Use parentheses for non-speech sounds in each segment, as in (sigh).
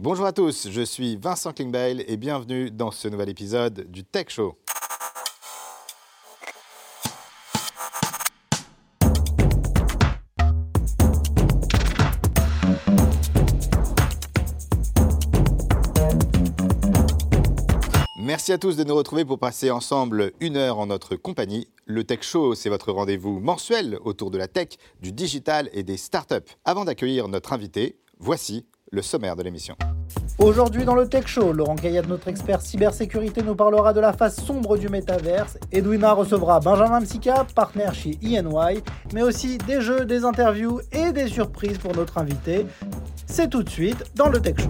Bonjour à tous, je suis Vincent Klingbeil et bienvenue dans ce nouvel épisode du Tech Show. Merci à tous de nous retrouver pour passer ensemble une heure en notre compagnie. Le Tech Show, c'est votre rendez-vous mensuel autour de la tech, du digital et des startups. Avant d'accueillir notre invité, voici le sommaire de l'émission. Aujourd'hui dans le Tech Show, Laurent Gaillard, notre expert cybersécurité, nous parlera de la face sombre du métaverse. Edwina recevra Benjamin Msika, partenaire chez ENY, mais aussi des jeux, des interviews et des surprises pour notre invité. C'est tout de suite dans le Tech Show.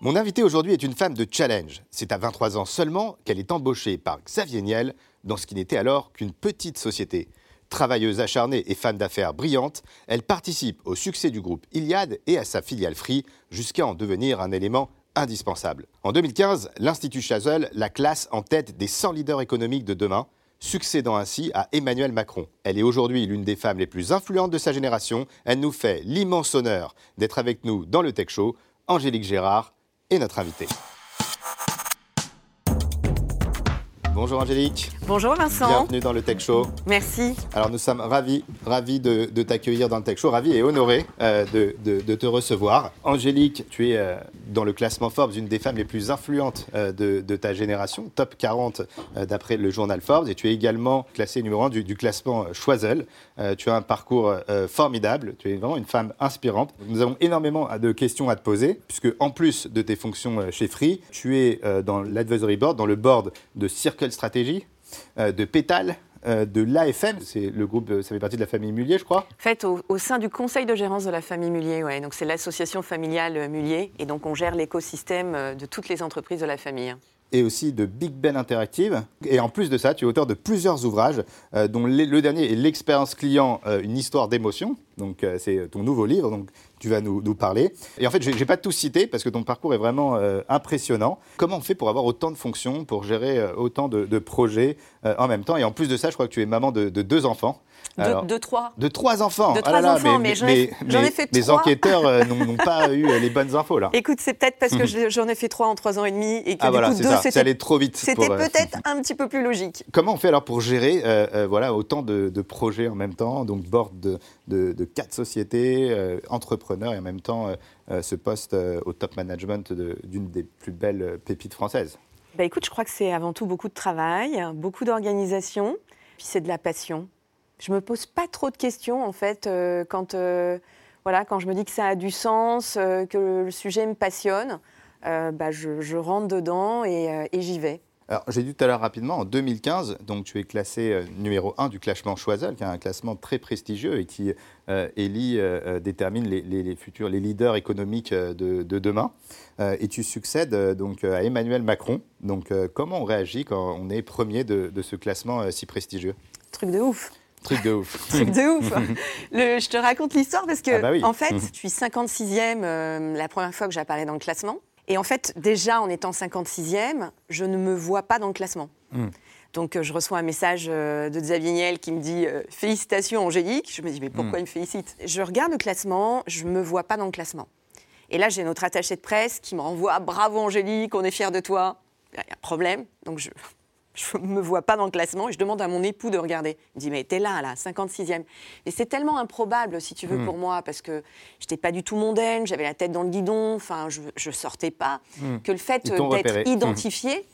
Mon invité aujourd'hui est une femme de challenge. C'est à 23 ans seulement qu'elle est embauchée par Xavier Niel dans ce qui n'était alors qu'une petite société. Travailleuse acharnée et femme d'affaires brillante, elle participe au succès du groupe Iliad et à sa filiale Free jusqu'à en devenir un élément indispensable. En 2015, l'Institut Chazelle la classe en tête des 100 leaders économiques de demain, succédant ainsi à Emmanuel Macron. Elle est aujourd'hui l'une des femmes les plus influentes de sa génération. Elle nous fait l'immense honneur d'être avec nous dans le Tech Show. Angélique Gérard est notre invitée. Bonjour Angélique. Bonjour Vincent. Bienvenue dans le Tech Show. Merci. Alors nous sommes ravis, ravis de, de t'accueillir dans le Tech Show, ravis et honorés euh, de, de- de te recevoir. Angélique, tu es euh, dans le classement Forbes, une des femmes les plus influentes euh, de, ta génération, top 40 euh, d'après le journal Forbes, et tu es également classée numéro 1 du, du classement Choiseul. Tu as un parcours formidable, tu es vraiment une femme inspirante. Nous avons énormément de questions à te poser, puisque en plus de tes fonctions chez Free, tu es dans l'advisory board, dans le board de Circle Strategy, euh, de Pétale, euh, de l'AFM, c'est le groupe, euh, ça fait partie de la famille Mullier, je crois. En fait, au, au sein du conseil de gérance de la famille Mullier, ouais, donc c'est l'association familiale Mullier, et donc on gère l'écosystème de toutes les entreprises de la famille. et aussi de Big Ben Interactive. Et en plus de ça, tu es auteur de plusieurs ouvrages, euh, dont le, le dernier est L'expérience client, euh, une histoire d'émotion. Donc, euh, c'est ton nouveau livre, donc tu vas nous, nous parler. Et en fait, je n'ai pas tout cité parce que ton parcours est vraiment euh, impressionnant. Comment on fait pour avoir autant de fonctions, pour gérer euh, autant de, de projets en même temps? Et en plus de ça, je crois que tu es maman de, de deux enfants. De, Alors, de trois. de trois enfants? De Ah là trois là, enfants, mais j'en ai- fait Les trois. enquêteurs euh, n'ont pas eu les bonnes infos là. Écoute, c'est peut-être parce que je- j'en ai fait trois en trois ans et demi, et que ah du voilà, coup c'est deux, c'était allé trop vite. c'était peut-être un petit peu plus logique. Comment on fait alors pour gérer voilà, autant de, projets en même temps, donc board de, de- de quatre sociétés, euh, entrepreneur et en même temps euh, euh, ce poste au top management d'une des plus belles pépites françaises Bah écoute, je crois que c'est avant tout beaucoup de travail, beaucoup d'organisation, puis c'est de la passion. Je me pose pas trop de questions en fait quand, voilà, quand je me dis que ça a du sens, que le sujet me passionne, euh, bah, je, rentre dedans et j'y vais. Alors, j'ai dit tout à l'heure rapidement, en 2015, donc tu es classé euh, numéro 1 du classement Choiseul, qui est un classement très prestigieux et qui euh, élit, euh, euh, détermine les, les- les futurs, les leaders économiques de, de demain. Et tu succèdes donc à Emmanuel Macron. Donc, comment on réagit quand on est premier de, de ce classement si prestigieux? Truc de ouf. Truc de ouf. (laughs) Truc de ouf. (laughs) Le- je te raconte l'histoire parce que, Ah bah oui. en fait, (laughs) je suis 56e euh, la première fois que j'apparais dans le classement. Et en fait, déjà en étant 56e, je ne me vois pas dans le classement. Mm. Donc, euh, je reçois un message euh, de Xavier Niel qui me dit euh, Félicitations, Angélique. Je me dis Mais pourquoi il me félicite? Je regarde le classement, je ne me vois pas dans le classement. Et là, j'ai notre attaché de presse qui me renvoie Bravo, Angélique, on est fiers de toi. Il y a un problème. Donc, je, je ne me vois pas dans le classement et je demande à mon époux de regarder. Il me dit, mais t'es là, là, 56e. Et c'est tellement improbable, si tu veux, pour moi, parce que je n'étais pas du tout mondaine, j'avais la tête dans le guidon, enfin, je ne sortais pas, que le fait d'être identifié,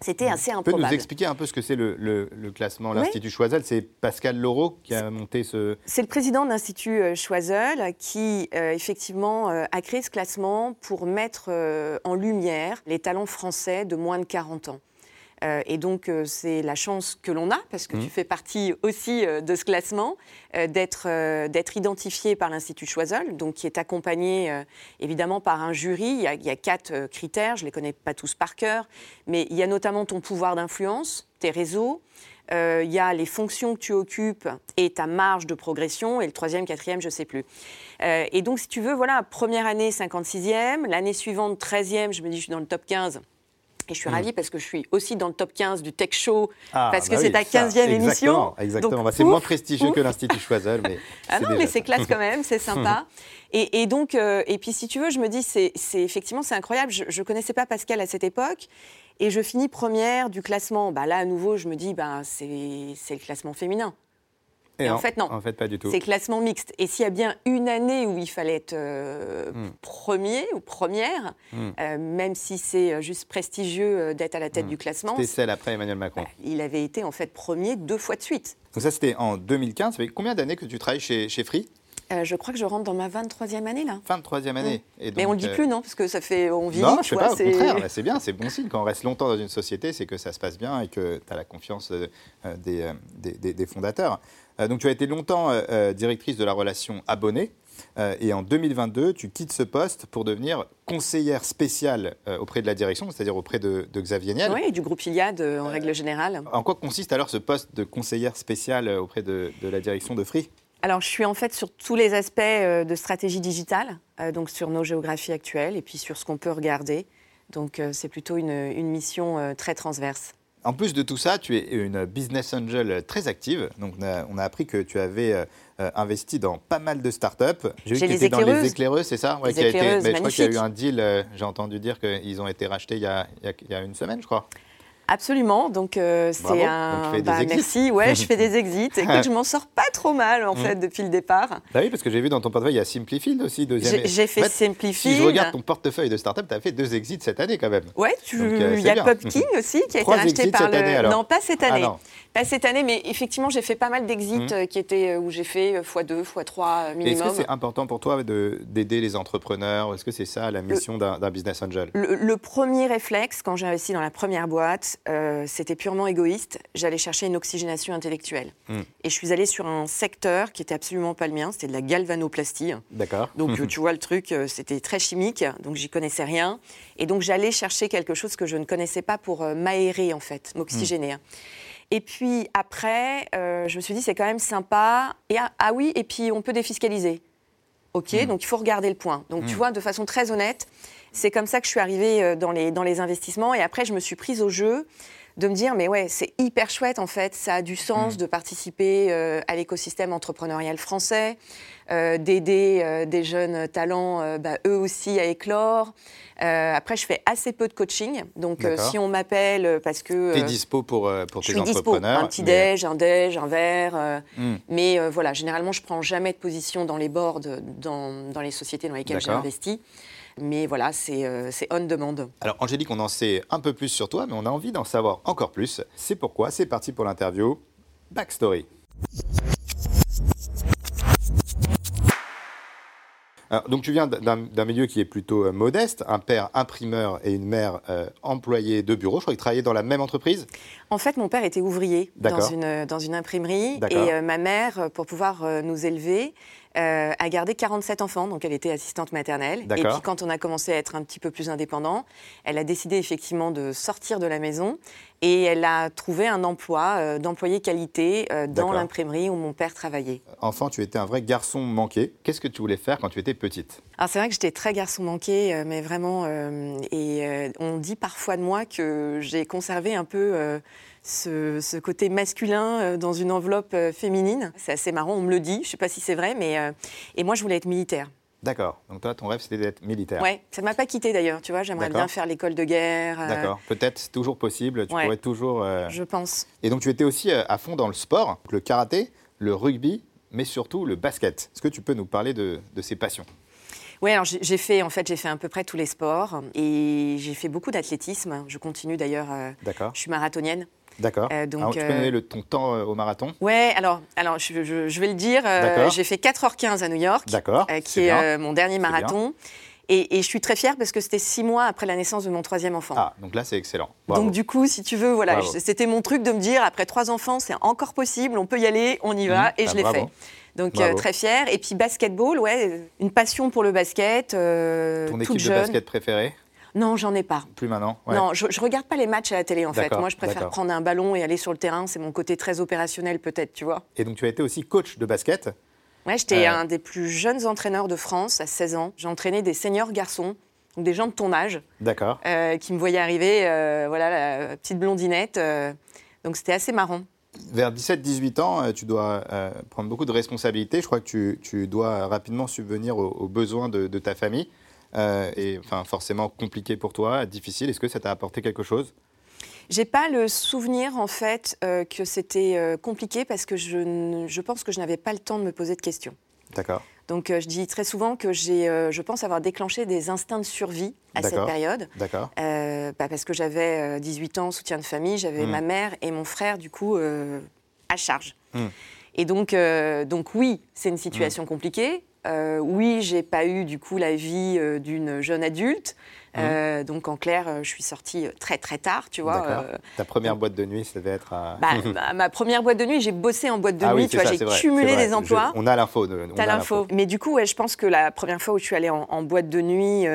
c'était assez Tu peux nous improbable. expliquer un peu ce que c'est le, le- le classement, Oui. l'Institut Choiseul? C'est Pascal Laureau qui a monté ce. C'est le président de l'Institut euh, Choiseul qui, euh, effectivement, euh, a créé ce classement pour mettre euh, en lumière les talents français de moins de 40 ans. Euh, et donc, euh, c'est la chance que l'on a, parce que tu fais partie aussi euh, de ce classement, d'être d'être identifié par l'Institut Choiseul, donc qui est accompagné évidemment par un jury. Il y a, il y a quatre critères, je ne les connais pas tous par cœur, mais il y a notamment ton pouvoir d'influence, tes réseaux, il y a les fonctions que tu occupes et ta marge de progression, et le troisième, quatrième, je ne sais plus. Et donc, si tu veux, voilà, première année, 56e, l'année suivante, 13e, je me dis, je suis dans le top 15. Et je suis Mm. ravie parce que je suis aussi dans le top 15 du Tech Show, Ah, parce que bah c'est oui, ta ça, 15e émission. Exactement, Bah, c'est moins prestigieux ouf. que l'Institut Choiseul, mais (laughs) Ah non, mais ça. c'est classe quand même, c'est sympa. (laughs) Et, et donc, euh, et puis si tu veux, je me dis, c'est effectivement, c'est incroyable. Je ne connaissais pas Pascal à cette époque. Et je finis première du classement. Bah, là, à nouveau, je me dis, bah, c'est le classement féminin. Et en fait, non. En fait, pas du tout. C'est classement mixte. Et s'il y a bien une année où il fallait être euh, Hmm. premier ou première, Hmm. euh, même si c'est euh, juste prestigieux d'être à la tête Hmm. du classement, C'était celle après Emmanuel Macron. bah, il avait été en fait premier deux fois de suite. Donc ça, c'était en 2015. Ça fait combien d'années que tu travailles chez, chez Free? Euh, je crois que je rentre dans ma 23e année là. Fin de troisième année. Et Mais on le donc, dit plus, non? Parce que ça fait. On vit. Non, je sais pas, au c'est- contraire, (laughs) c'est bien, c'est bon signe. Quand on reste longtemps dans une société, c'est que ça se passe bien et que tu as la confiance des, des- des- des fondateurs. Euh, donc tu as été longtemps euh, euh, directrice de la relation abonnée. et en 2022, tu quittes ce poste pour devenir conseillère spéciale auprès de la direction, c'est-à-dire auprès de, de Xavier Niel. Oui, du groupe Iliad euh, en règle générale. En quoi consiste alors ce poste de conseillère spéciale auprès de, de la direction de Free? Alors, je suis en fait sur tous les aspects de stratégie digitale, donc sur nos géographies actuelles et puis sur ce qu'on peut regarder. Donc, c'est plutôt une, une mission très transverse. En plus de tout ça, tu es une business angel très active. Donc, on a, on a appris que tu avais euh, investi dans pas mal de startups. J'ai vu que tu étais dans les éclaireuses. c'est ça? Qui a été- mais Je crois qu'il y a eu un deal, euh, j'ai entendu dire qu'ils ont été rachetés il y a- il y a une semaine, je crois. Absolument. Donc, euh, c'est Donc, un. des bah, merci. Ouais, je fais des exits. (laughs) Écoute, je m'en sors pas trop mal, en Mm. fait, depuis le départ. Bah oui, parce que j'ai vu dans ton portefeuille, il y a Simplifield aussi, deuxième. J'ai j'ai fait En fait, Simplified. Si je regarde ton portefeuille de startup, tu as fait deux exits cette année quand même. Ouais, tu- Donc, euh, il y a bien. Popking aussi qui a Trois été racheté par cette le. année, alors non, pas cette Ah année. Pas cette année, mais effectivement, j'ai fait pas mal d'exits Mhm. euh, qui étaient euh, où j'ai fait euh, x2, x3 euh, Et Est-ce minimum. que c'est important pour toi de- d'aider les entrepreneurs Est-ce que c'est ça la mission d'un business angel? Le, le premier réflexe, quand j'ai investi dans la première boîte, euh, c'était purement égoïste. J'allais chercher une oxygénation intellectuelle. Mm. Et je suis allée sur un secteur qui était absolument pas le mien, c'était de la galvanoplastie. D'accord. Donc, (laughs) tu vois, le truc, c'était très chimique, donc j'y connaissais rien. Et donc, j'allais chercher quelque chose que je ne connaissais pas pour m'aérer, en fait, m'oxygéner. Et puis après, euh, je me suis dit, c'est quand même sympa. Et ah, ah oui, et puis on peut défiscaliser. OK, Mm. donc il faut regarder le point. Donc, tu Mm. vois, de façon très honnête, c'est comme ça que je suis arrivée euh, dans les, dans les investissements. Et après, je me suis prise au jeu de me dire, mais ouais, c'est hyper chouette en fait, ça a du sens Mm. de participer euh, à l'écosystème entrepreneurial français, euh, d'aider euh, des jeunes talents, bah, eux aussi, à éclore. Après, je fais assez peu de coaching, donc si on m'appelle parce que... Tu es euh, dispo pour, pour je tes dispo, entrepreneurs un petit mais- déj, un déj, un verre. Hmm. mais voilà, généralement, je prends jamais de position dans les boards, dans, dans les sociétés dans lesquelles j'ai investi. Mais voilà, c'est euh, on demand. Alors Angélique, on en sait un peu plus sur toi, mais on a envie d'en savoir encore plus. C'est pourquoi c'est parti pour l'interview. Backstory. Alors, donc tu viens d'un milieu qui est plutôt euh, modeste, un père imprimeur et une mère euh, employée de bureau. Je crois que travaillaient dans la même entreprise. En fait, mon père était ouvrier dans une, dans une imprimerie. Et euh, ma mère, euh, pour pouvoir euh, nous élever, euh, a gardé 47 enfants. Donc, elle était assistante maternelle. Et puis, quand on a commencé à être un petit peu plus indépendant, elle a décidé effectivement de sortir de la maison. Et elle a trouvé un emploi euh, d'employé qualité euh, dans l'imprimerie où mon père travaillait. Enfant, tu étais un vrai garçon manqué. Qu'est-ce que tu voulais faire quand tu étais petite? Alors c'est vrai que j'étais très garçon manqué, euh, mais vraiment, et on dit parfois de moi que j'ai conservé un peu ce, ce côté masculin euh, dans une enveloppe euh, féminine. C'est assez marrant, on me le dit, je sais pas si c'est vrai, mais euh, et moi je voulais être militaire. D'accord. Donc toi, ton rêve, c'était d'être militaire. Ouais, ça m'a pas quitté d'ailleurs, tu vois. J'aimerais bien faire l'école de guerre. euh, D'accord. Peut-être toujours possible. Tu ouais. pourrais toujours. euh, Je pense. Et donc tu étais aussi à fond dans le sport, le karaté, le rugby, mais surtout le basket. Est-ce que tu peux nous parler de, de ces passions? Ouais, alors j'ai j'ai fait en fait j'ai fait à peu près tous les sports et j'ai fait beaucoup d'athlétisme. Je continue d'ailleurs. euh, D'accord. je suis marathonienne. D'accord. Euh, donc, Alors, tu peux euh, le, ton temps euh, au marathon Ouais, alors, alors je, je- je vais le dire, D'accord. j'ai fait 4h15 à New York, D'accord. qui est mon dernier marathon. Et, et je suis très fière parce que c'était six mois après la naissance de mon troisième enfant. Ah, donc là, c'est excellent. Bravo. Donc du coup, si tu veux, voilà, c'était mon truc de me dire, après trois enfants, c'est encore possible, on peut y aller, on y va, Mhm. et Ah, je l'ai fait. Donc euh, très fière. Et puis basketball, ouais, une passion pour le basket, euh, Ton toute équipe de basket préférée Non, j'en ai pas. Plus maintenant Ouais. Non, je, je regarde pas les matchs à la télé en fait. Moi, je préfère prendre un ballon et aller sur le terrain. C'est mon côté très opérationnel peut-être, tu vois. Et donc tu as été aussi coach de basket. Ouais, j'étais Euh. un des plus jeunes entraîneurs de France à 16 ans. J'ai entraîné des seniors garçons donc des gens de ton âge, D'accord. euh, qui me voyaient arriver, euh, voilà, la petite blondinette. donc c'était assez marrant. Vers 17-18 ans, tu dois prendre beaucoup de responsabilités. Je crois que tu, tu dois rapidement subvenir aux, aux besoins de, de ta famille. Euh, et enfin, forcément compliqué pour toi, difficile. Est-ce que ça t'a apporté quelque chose? J'ai pas le souvenir en fait euh, que c'était euh, compliqué parce que je, je pense que je n'avais pas le temps de me poser de questions. D'accord. Donc euh, je dis très souvent que j'ai, je pense avoir déclenché des instincts de survie à cette période. D'accord. Bah, parce que j'avais euh, 18 ans, soutien de famille, j'avais Mm. ma mère et mon frère, du coup, à charge. Mm. Et donc, donc oui, c'est une situation compliquée. Euh, oui, j'ai pas eu, du coup, la vie euh, d'une jeune adulte. Euh, donc, en clair, euh, je suis sortie très, très tard, tu vois. Ta première boîte de nuit, ça devait être à. (laughs) bah, (laughs) ma- ma première boîte de nuit, j'ai bossé en boîte de Ah nuit, oui, tu vois, j'ai cumulé des emplois. Je- on a l'info. T'as l'info. Mais du coup, ouais, je pense que la première fois où je suis allée en, en boîte de nuit,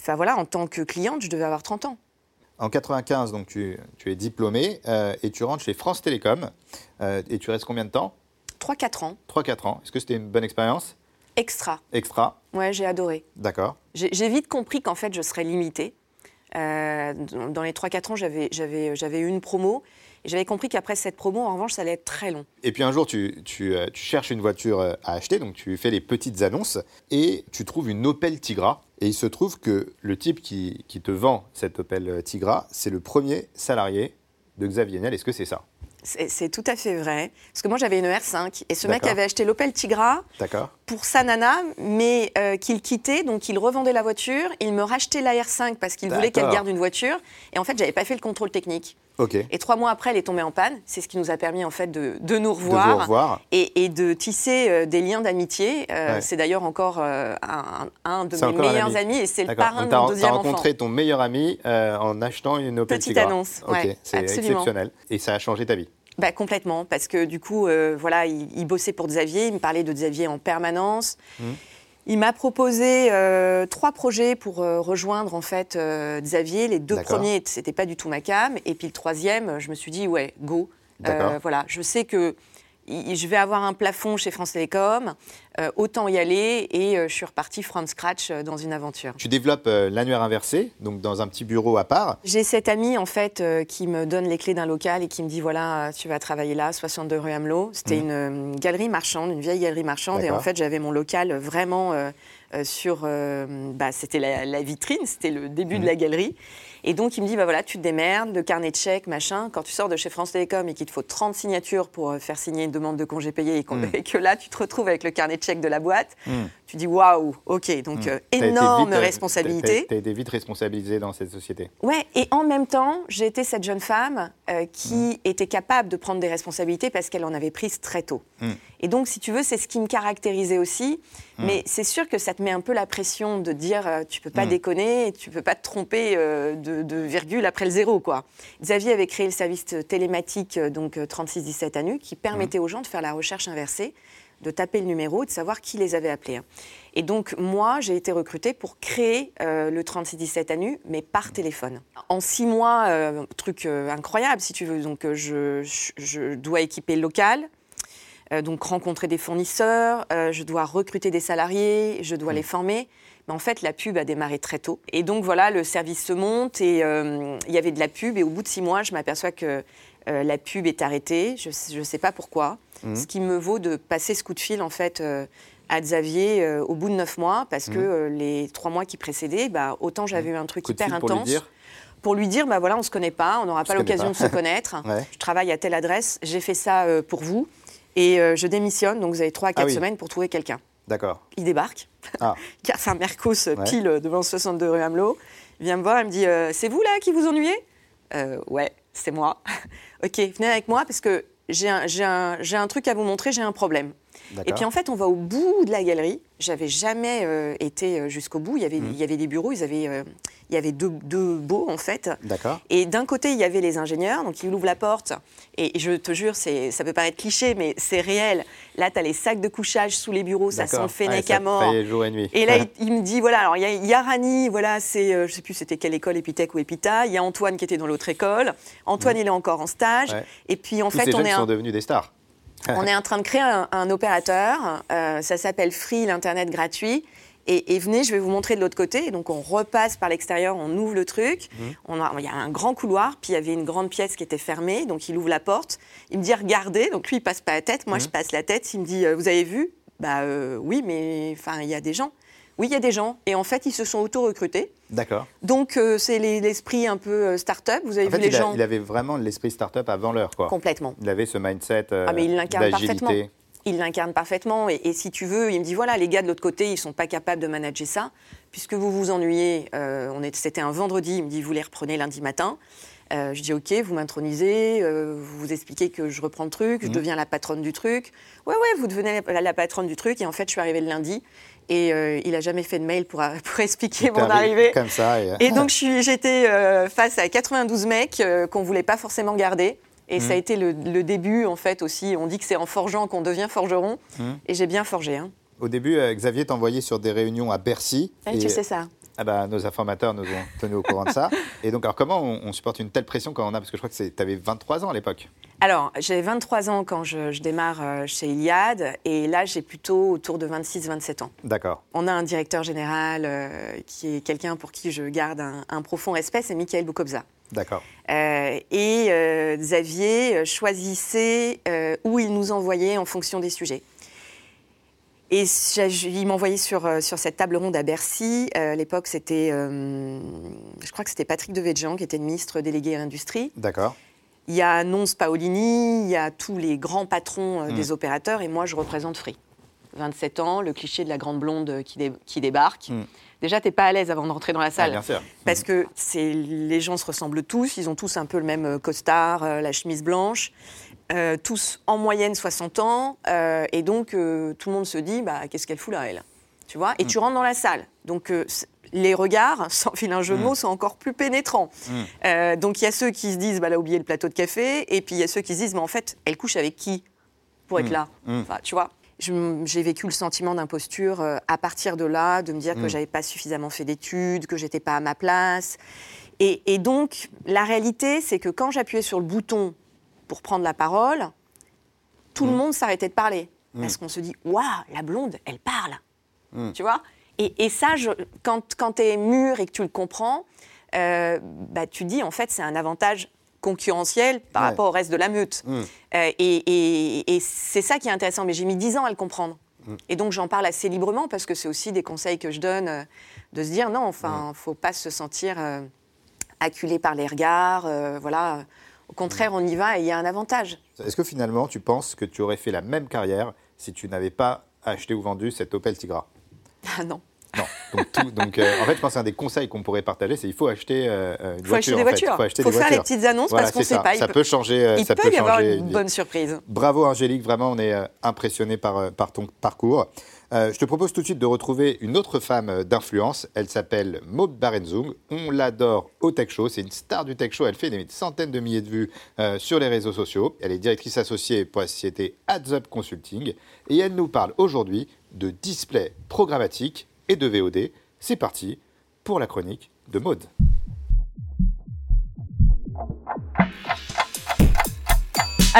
enfin voilà, en tant que cliente, je devais avoir 30 ans. En 95, donc tu, tu es diplômé euh, et tu rentres chez France Télécom. Et tu restes combien de temps? 3-4 ans, 3-4 ans. Est-ce que c'était une bonne expérience? Extra. Extra. Ouais, j'ai adoré. D'accord. J'ai vite compris qu'en fait, je serais limitée. Euh, dans les 3-4 ans, j'avais eu une promo. Et j'avais compris qu'après cette promo, en revanche, ça allait être très long. Et puis un jour, tu, tu, euh, tu cherches une voiture euh, à acheter, donc tu fais les petites annonces et tu trouves une Opel Tigra. Et il se trouve que le type qui, qui te vend cette Opel Tigra, c'est le premier salarié de Xavier Niel. Est-ce que c'est ça? C'est tout à fait vrai. Parce que moi, j'avais une R5. Et ce mec avait acheté l'Opel Tigra pour sa nana, mais euh, qu'il quittait. Donc, il revendait la voiture. Il me rachetait la R5 parce qu'il voulait qu'elle garde une voiture. Et en fait, j'avais pas fait le contrôle technique. Et trois mois après, elle est tombée en panne. C'est ce qui nous a permis, en fait, de, de nous revoir. revoir. et, et de tisser euh, des liens d'amitié. Euh, Ouais. C'est d'ailleurs encore euh, un, un de mes meilleurs ami. amis et c'est le parrain de mon deuxième enfant. rencontré ton meilleur ami en achetant une Opel Petite Tigra. annonce, Ok, ouais, c'est exceptionnel. Et ça a changé ta vie. Bah, complètement, parce que du coup, voilà, il, il bossait pour Xavier, il me parlait de Xavier en permanence. Mhm. Il m'a proposé euh, trois projets pour euh, rejoindre en fait euh, Xavier. Les deux premiers, c'était pas du tout ma cam, et puis le troisième, je me suis dit ouais, go. Voilà, je sais que je vais avoir un plafond chez France Télécom, euh, autant y aller, et euh, je suis repartie from scratch euh, dans une aventure. Tu développes l'annuaire inversé, donc dans un petit bureau à part. J'ai cet ami en fait qui me donne les clés d'un local et qui me dit voilà tu vas travailler là 62 rue Hamelot. C'était Mhm. une galerie marchande, une vieille galerie marchande et en fait j'avais mon local vraiment sur bah, c'était la, la vitrine, c'était le début Mhm. de la galerie. Et donc il me dit bah voilà tu te démerdes, le carnet de chèques machin. Quand tu sors de chez France Télécom et qu'il te faut 30 signatures pour euh, faire signer une demande de congé payé et, Mhm. (laughs) et que là tu te retrouves avec le carnet de chèques de la boîte, Hmm. Tu dis waouh ok donc euh, T'as été énorme vite, euh, responsabilité. Tu as été vite responsabilisé dans cette société. Ouais, et en même temps, j'ai été cette jeune femme euh, qui Mm. était capable de prendre des responsabilités parce qu'elle en avait prises très tôt. Mm. Et donc, si tu veux, c'est ce qui me caractérisait aussi. Mm. Mais c'est sûr que ça te met un peu la pression de dire euh, tu peux pas Mm. déconner, tu peux pas te tromper euh, de, de virgule après le zéro, quoi. Xavier avait créé le service télématique euh, donc euh, 3617 ANU qui permettait Mm. aux gens de faire la recherche inversée de taper le numéro et de savoir qui les avait appelés. hein. Et donc, moi, j'ai été recrutée pour créer euh, le 3617 ANU, mais par téléphone. En six mois, euh, truc euh, incroyable, si tu veux. Donc, euh, je, je- dois équiper le local, donc rencontrer des fournisseurs, je dois recruter des salariés, je dois les former. Mais en fait, la pub a démarré très tôt. Et donc, voilà, le service se monte et euh, il y avait de la pub. Et au bout de six mois, je m'aperçois que euh, la pub est arrêtée. Je ne sais pas pourquoi. Mhm. Ce qui me vaut de passer ce coup de fil, en fait, euh, à Xavier euh, au bout de neuf mois, parce que euh, les trois mois qui précédaient, bah, autant j'avais eu un truc Coup hyper pour intense. lui dire Pour lui dire, bah voilà, on se connaît pas, on n'aura pas l'occasion de se connaître. (laughs) Ouais. Je travaille à telle adresse, j'ai fait ça pour vous et je démissionne. Donc vous avez trois à quatre Ah oui. semaines pour trouver quelqu'un. D'accord. Il débarque, Ah, (laughs) car c'est un Mercos Ouais. pile devant le 62 rue Hamelot. Il vient me voir, il me dit C'est vous là qui vous ennuyez? Euh, Ouais, c'est moi. (laughs) ok, venez avec moi parce que j'ai un, un- j'ai un truc à vous montrer, j'ai un problème. Et puis en fait, on va au bout de la galerie. J'avais jamais euh, été euh, jusqu'au bout. Il y, avait, il y avait des bureaux, ils avaient, euh, il y avait deux, deux baux en fait. D'accord. Et d'un côté, il y avait les ingénieurs, donc ils ouvrent la porte. Et je te jure, ça peut paraître cliché, mais c'est réel. Là, tu as les sacs de couchage sous les bureaux, ça sent le fennec Ouais, ça à mort. jour et nuit. Et là, (laughs) il, il me dit, voilà, alors il y a, il y a Rani, voilà, c'est, euh, je sais plus c'était quelle école, Epitech ou Epita. Il y a Antoine qui était dans l'autre école. Antoine, il est encore en stage. Ouais. Et puis, en Tous fait, ces on jeunes est, sont un, devenus des stars. (laughs) on est en train de créer un, un opérateur. euh, ça s'appelle Free, l'Internet gratuit. et, venez, je vais vous montrer de l'autre côté. Et donc on repasse par l'extérieur, on ouvre le truc. Mmh. A, il y a un grand couloir, puis il y avait une grande pièce qui était fermée. Donc il ouvre la porte, il me dit regardez. Donc lui il passe pas la tête, moi mmh. je passe la tête. Il me dit euh, vous avez vu? Bah euh, oui, mais enfin il y a des gens. Oui, il y a des gens. Et en fait, ils se sont auto-recrutés. D'accord. Donc, euh, c'est l'esprit un peu start-up. Vous avez vu les il gens. il avait vraiment l'esprit start-up avant l'heure, quoi. Complètement. Il avait ce mindset. ah, mais il l'incarne parfaitement il l'incarne parfaitement. Et, si tu veux, il me dit voilà, les gars de l'autre côté, ils sont pas capables de manager ça. Puisque vous vous ennuyez, euh, c'était un vendredi, il me dit vous les reprenez lundi matin. Euh, je dis ok, vous m'intronisez, euh, vous vous expliquez que je reprends le truc, je mhm. deviens la patronne du truc. Ouais, ouais, vous devenez la, patronne du truc. Et en fait, je suis arrivée le lundi. Et il n'a jamais fait de mail pour, (laughs) pour expliquer mon arrivée. Comme ça. Et, donc, j'étais face à 92 mecs qu'on ne voulait pas forcément garder. Et ça a mmh. été le, début, en fait, aussi. On dit que c'est en forgeant qu'on devient forgeron. Mmh. Et j'ai bien forgé. Hein. Au début, euh, Xavier t'envoyait sur des réunions à Bercy. Oui, tu sais ça. Ah bah, nos informateurs nous ont tenus au courant de ça. (laughs) Et donc, alors, comment on, supporte une telle pression quand on a. Parce que je crois que tu avais 23 ans à l'époque. Alors, j'avais 23 ans quand je, démarre euh, chez Iliad. Et là, j'ai plutôt autour de 26-27 ans. D'accord. On a un directeur général euh, qui est quelqu'un pour qui je garde un, profond respect, c'est Michael Boukobza. D'accord. Euh, et euh, Xavier choisissait où il nous envoyait en fonction des sujets. Et il m'envoyait sur, sur cette table ronde à Bercy. à l'époque, c'était, je crois que c'était Patrick Devedjian qui était le ministre délégué à l'industrie. D'accord. Il y a Nonce Paolini, il y a tous les grands patrons hmm. des opérateurs, et moi, je représente Free. 27 ans, le cliché de la grande blonde qui, qui débarque. Hmm déjà, tu n'es pas à l'aise avant de rentrer dans la salle. Parce que les gens se ressemblent tous, ils ont tous un peu le même euh, costard, euh, la chemise blanche, euh, tous en moyenne 60 ans, et donc tout le monde se dit, bah, qu'est-ce qu'elle fout là, elle? Tu vois? Et mm. tu rentres dans la salle. Donc les regards, (laughs) sans filer un jeu de mm. mots, sont encore plus pénétrants. Mm. donc il y a ceux qui se disent, bah, elle a oublié le plateau de café, et puis il y a ceux qui se disent, mais en fait, elle couche avec qui pour être là? Tu vois? J'ai vécu le sentiment d'imposture euh, à partir de là, de me dire que j'avais pas suffisamment fait d'études, que j'étais pas à ma place. Et, donc, la réalité, c'est que quand j'appuyais sur le bouton pour prendre la parole, tout le mm. monde s'arrêtait de parler. Mm. Parce qu'on se dit, waouh, la blonde, elle parle. Tu vois? Et, ça, je, quand, quand tu es mûr et que tu le comprends, euh, bah, tu dis, en fait, c'est un avantage concurrentiel par rapport au reste de la meute. Mm. Euh, et, c'est ça qui est intéressant. Mais j'ai mis dix ans à le comprendre. Mm. Et donc j'en parle assez librement parce que c'est aussi des conseils que je donne euh, de se dire non, enfin, mm. faut pas se sentir euh, acculé par les regards. voilà. Au contraire, on y va et il y a un avantage. Est-ce que finalement, tu penses que tu aurais fait la même carrière si tu n'avais pas acheté ou vendu cette Opel Tigra? Ah non. Non. Donc, euh, en fait, je pense qu'un des conseils qu'on pourrait partager, c'est qu'il faut acheter euh, euh, une faut Acheter des voitures. Il faut, faire les petites annonces parce qu'on ne sait pas. Ça peut changer. Il ça peut, y avoir une bonne surprise. Bravo Angélique, vraiment, on est impressionné par, par ton parcours. Je te propose tout de suite de retrouver une autre femme d'influence. Elle s'appelle Maud Barenzung. On l'adore au Tech Show. C'est une star du Tech Show. Elle fait des centaines de milliers de vues sur les réseaux sociaux. Elle est directrice associée pour la société Ads Up Consulting. Et elle nous parle aujourd'hui de display programmatique et de VOD. C'est parti pour la chronique de Maude.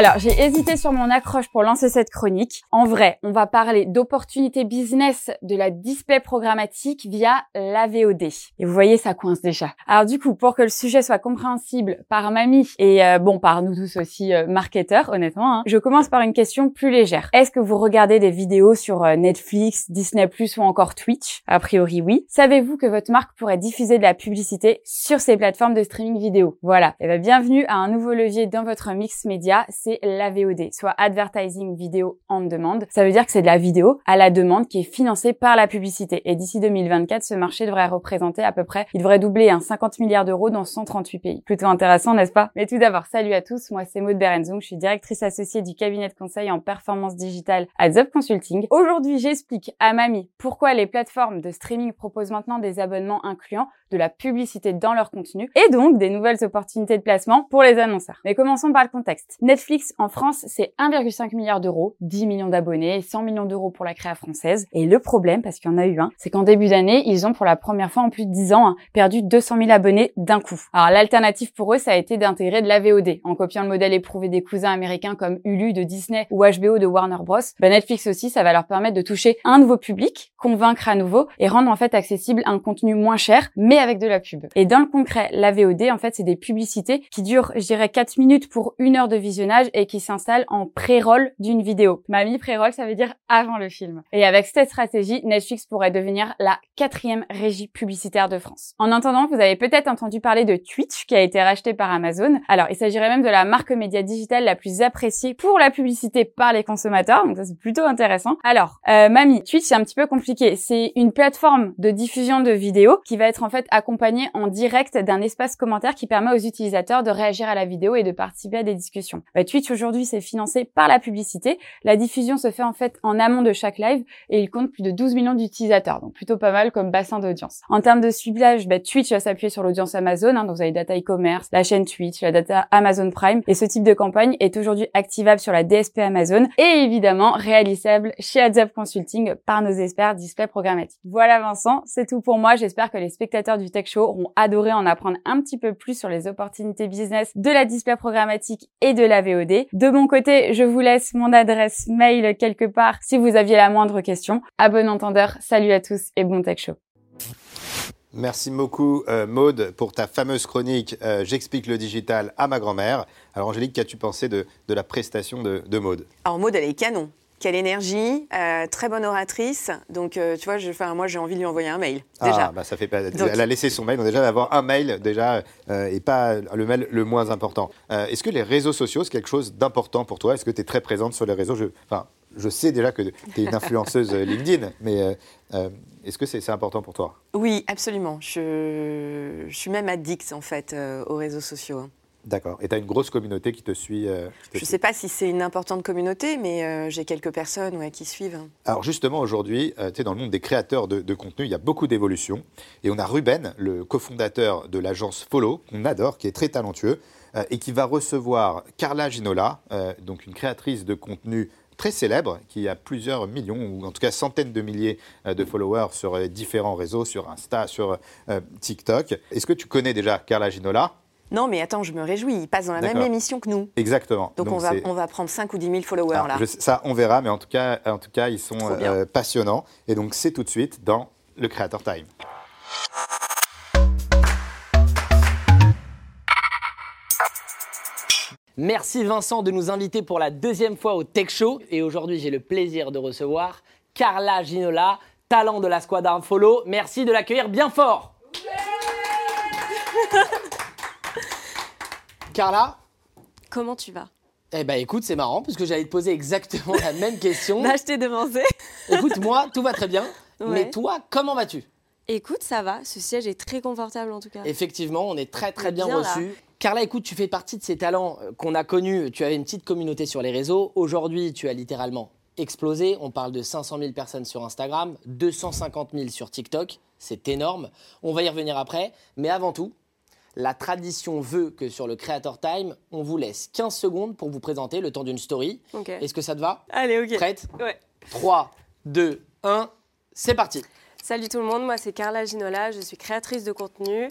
Alors, j'ai hésité sur mon accroche pour lancer cette chronique. En vrai, on va parler d'opportunités business de la display programmatique via la VOD. Et vous voyez, ça coince déjà. Alors du coup, pour que le sujet soit compréhensible par mamie et euh, bon, par nous tous aussi euh, marketeurs, honnêtement, hein, je commence par une question plus légère. Est-ce que vous regardez des vidéos sur euh, Netflix, Disney+, ou encore Twitch? A priori, oui. Savez-vous que votre marque pourrait diffuser de la publicité sur ces plateformes de streaming vidéo? Voilà. Et eh bien, bienvenue à un nouveau levier dans votre mix média la VOD, soit Advertising Video on Demand. Ça veut dire que c'est de la vidéo à la demande qui est financée par la publicité. Et d'ici 2024, ce marché devrait représenter à peu près, il devrait doubler un 50 milliards d'euros dans 138 pays. Plutôt intéressant, n'est-ce pas? Mais tout d'abord, salut à tous, moi c'est Maud Berenzung, je suis directrice associée du cabinet de conseil en performance digitale à Zop Consulting. Aujourd'hui, j'explique à Mamie pourquoi les plateformes de streaming proposent maintenant des abonnements incluant de la publicité dans leur contenu et donc des nouvelles opportunités de placement pour les annonceurs. Mais commençons par le contexte. Netflix Netflix en France, c'est 1,5 milliard d'euros, 10 millions d'abonnés, 100 millions d'euros pour la créa française. Et le problème, parce qu'il y en a eu un, c'est qu'en début d'année, ils ont pour la première fois en plus de 10 ans hein, perdu 200 000 abonnés d'un coup. Alors l'alternative pour eux, ça a été d'intégrer de la VOD, en copiant le modèle éprouvé des cousins américains comme Hulu de Disney ou HBO de Warner Bros. Ben, Netflix aussi, ça va leur permettre de toucher un nouveau public, convaincre à nouveau et rendre en fait accessible un contenu moins cher, mais avec de la pub. Et dans le concret, la VOD, en fait, c'est des publicités qui durent, je dirais, 4 minutes pour une heure de visionnage et qui s'installent en pré-roll d'une vidéo. Mamie, pré-roll, ça veut dire avant le film. Et avec cette stratégie, Netflix pourrait devenir la quatrième régie publicitaire de France. En entendant, vous avez peut-être entendu parler de Twitch qui a été racheté par Amazon. Alors, il s'agirait même de la marque média digitale la plus appréciée pour la publicité par les consommateurs. Donc ça, c'est plutôt intéressant. Alors, euh, Mamie, Twitch, c'est un petit peu compliqué. C'est une plateforme de diffusion de vidéos qui va être en fait accompagnée en direct d'un espace commentaire qui permet aux utilisateurs de réagir à la vidéo et de participer à des discussions. Bah, Twitch aujourd'hui, c'est financé par la publicité. La diffusion se fait en fait en amont de chaque live et il compte plus de 12 millions d'utilisateurs. Donc plutôt pas mal comme bassin d'audience. En termes de ciblage, bah, Twitch va s'appuyer sur l'audience Amazon. Hein, donc vous avez data e-commerce, la chaîne Twitch, la data Amazon Prime. Et ce type de campagne est aujourd'hui activable sur la DSP Amazon et évidemment réalisable chez AdZap Consulting par nos experts display programmatique. Voilà Vincent, c'est tout pour moi. J'espère que les spectateurs du Tech Show auront adoré en apprendre un petit peu plus sur les opportunités business de la display programmatique et de la VOD. De mon côté, je vous laisse mon adresse mail quelque part si vous aviez la moindre question. À bon entendeur, salut à tous et bon Tech Show. Merci beaucoup, euh, Maude, pour ta fameuse chronique euh, J'explique le digital à ma grand-mère. Alors, Angélique, qu'as-tu pensé de, de, la prestation de, de Maude? Alors, Maude, elle est canon. Quelle énergie, euh, très bonne oratrice. Donc, euh, tu vois, je, moi, j'ai envie de lui envoyer un mail. Déjà. Ah, bah, ça fait pas. Donc, elle a laissé son mail. Donc, déjà, d'avoir un mail, déjà, euh, et pas le mail le moins important. Est-ce que les réseaux sociaux, c'est quelque chose d'important pour toi? Est-ce que tu es très présente sur les réseaux? Je, enfin, je sais déjà que tu es une influenceuse LinkedIn, mais est-ce que c'est important pour toi? Oui, absolument. Je, je, suis même addict, en fait, aux réseaux sociaux. D'accord. Et tu as une grosse communauté qui te suit euh, qui te Je ne sais pas si c'est une importante communauté, mais euh, j'ai quelques personnes ouais, qui suivent. Alors justement, aujourd'hui, euh, tu sais, dans le monde des créateurs de, de contenu, il y a beaucoup d'évolutions. Et on a Ruben, le cofondateur de l'agence Follow, qu'on adore, qui est très talentueux, et qui va recevoir Carla Ginola, donc une créatrice de contenu très célèbre, qui a plusieurs millions, ou en tout cas centaines de milliers de followers sur différents réseaux, sur Insta, sur TikTok. Est-ce que tu connais déjà Carla Ginola? Non, mais attends, je me réjouis. Il passe dans la même émission que nous. Exactement. Donc, Donc on, va, on va prendre 5 ou 10 000 followers Alors, Ah, là. Je, ça, on verra, mais en tout cas, en tout cas ils sont euh, passionnants. Et donc, c'est tout de suite dans le Creator Time. Merci Vincent de nous inviter pour la deuxième fois au Tech Show. Et aujourd'hui, j'ai le plaisir de recevoir Carla Ginola, talent de la Squad Arm Follow. Merci de l'accueillir bien fort. Carla Comment tu vas? Eh ben écoute, c'est marrant parce que j'allais te poser exactement la même question. Bah, je t'ai demandé. écoute, moi, tout va très bien. Ouais. Mais toi, comment vas-tu? Écoute, ça va. Ce siège est très confortable en tout cas. Effectivement, on est très très bien, Bien, là. reçus. Carla, écoute, tu fais partie de ces talents euh, qu'on a connus. Tu avais une petite communauté sur les réseaux. Aujourd'hui, tu as littéralement explosé. On parle de 500 000 personnes sur Instagram, 250 000 sur TikTok. C'est énorme. On va y revenir après. Mais avant tout, la tradition veut que sur le Creator Time, on vous laisse 15 secondes pour vous présenter le temps d'une story. Est-ce que ça te va? Allez, ok. Prête? Ouais. 3, 2, 1, c'est parti. Salut tout le monde, moi c'est Carla Ginola, je suis créatrice de contenu,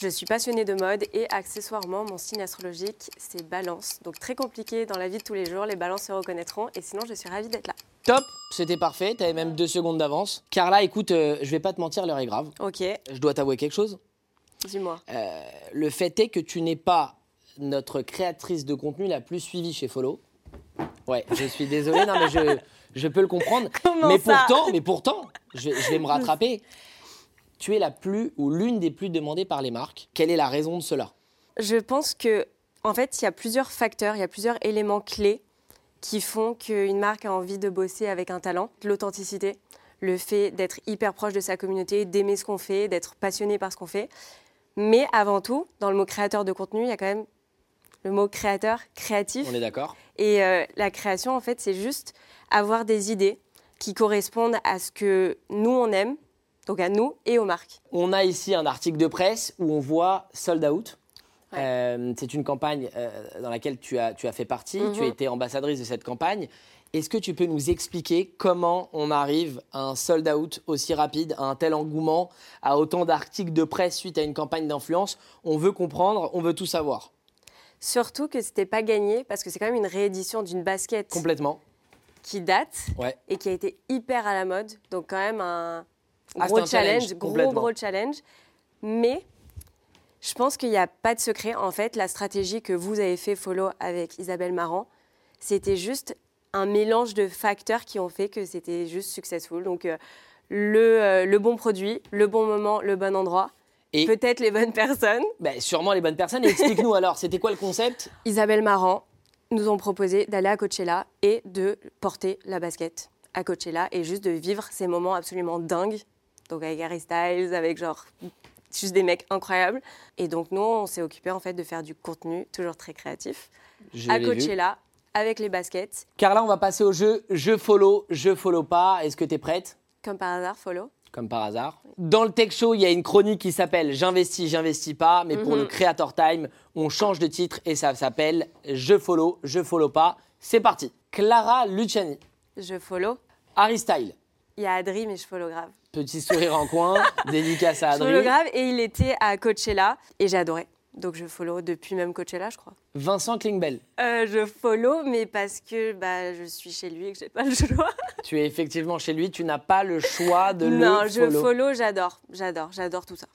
je suis passionnée de mode et accessoirement mon signe astrologique c'est balance. Donc très compliqué dans la vie de tous les jours, les balances se reconnaîtront et sinon je suis ravie d'être là. Top, c'était parfait. T'avais même deux secondes d'avance. Carla, écoute, euh, je vais pas te mentir, l'heure est grave. Ok, Je dois t'avouer quelque chose. Dis-moi. Euh, le fait est que tu n'es pas notre créatrice de contenu la plus suivie chez Follow. Ouais, je suis désolé, non mais je, je peux le comprendre. (laughs) Comment mais ça pourtant, mais pourtant, je, je vais me rattraper. Tu es la plus ou l'une des plus demandées par les marques. Quelle est la raison de cela? Je pense que, en fait, il y a plusieurs facteurs, il y a plusieurs éléments clés qui font qu'une marque a envie de bosser avec un talent. L'authenticité, le fait d'être hyper proche de sa communauté, d'aimer ce qu'on fait, d'être passionné par ce qu'on fait. Mais avant tout, dans le mot créateur de contenu, il y a quand même le mot créateur, créatif. On est d'accord Et euh, la création, en fait, c'est juste avoir des idées qui correspondent à ce que nous, on aime, donc à nous et aux marques. On a ici un article de presse où on voit sold out. Euh, c'est une campagne euh, dans laquelle tu as, tu as fait partie. Tu as Mhm. été ambassadrice de cette campagne. Est-ce que tu peux nous expliquer comment on arrive à un sold out aussi rapide, à un tel engouement, à autant d'articles de presse suite à une campagne d'influence? On veut comprendre, on veut tout savoir. Surtout que c'était pas gagné parce que c'est quand même une réédition d'une basket Complètement. qui date Ouais. et qui a été hyper à la mode. Donc quand même un Ah, gros un challenge, challenge, gros gros challenge. Mais je pense qu'il n'y a pas de secret. En fait, la stratégie que vous avez fait follow avec Isabelle Marant, c'était juste un mélange de facteurs qui ont fait que c'était juste successful. Donc euh, le, euh, le bon produit, le bon moment, le bon endroit, Et peut-être les bonnes personnes. ben, sûrement les bonnes personnes. Et Explique-nous (laughs) alors, c'était quoi le concept? Isabelle Marant nous ont proposé d'aller à Coachella et de porter la basket à Coachella et juste de vivre ces moments absolument dingues. Donc avec Harry Styles, avec genre juste des mecs incroyables. Et donc nous, on s'est occupé en fait de faire du contenu toujours très créatif Je à. Coachella avec les baskets. Carla, on va passer au jeu. Je follow, je follow pas. Est-ce que tu es prête? Comme par hasard, follow. comme par hasard. Dans le Tech Show, il y a une chronique qui s'appelle J'investis, j'investis pas, mais pour Mhm. le Creator Time, on change de titre et ça s'appelle Je follow, je follow pas. C'est parti. Clara Luciani, Je follow. Harry Style, Il y a Adri, mais je follow grave. petit sourire en coin, (laughs) dédicace à Je follow Adri. grave et il était à Coachella et j'ai adoré. Donc je follow depuis même Coachella, je crois. Vincent Klingbell, Euh, je follow, mais parce que bah, je suis chez lui et que j'ai pas le choix. (laughs) tu es effectivement chez lui, tu n'as pas le choix de non, le je follow. follow, j'adore, j'adore, j'adore tout ça.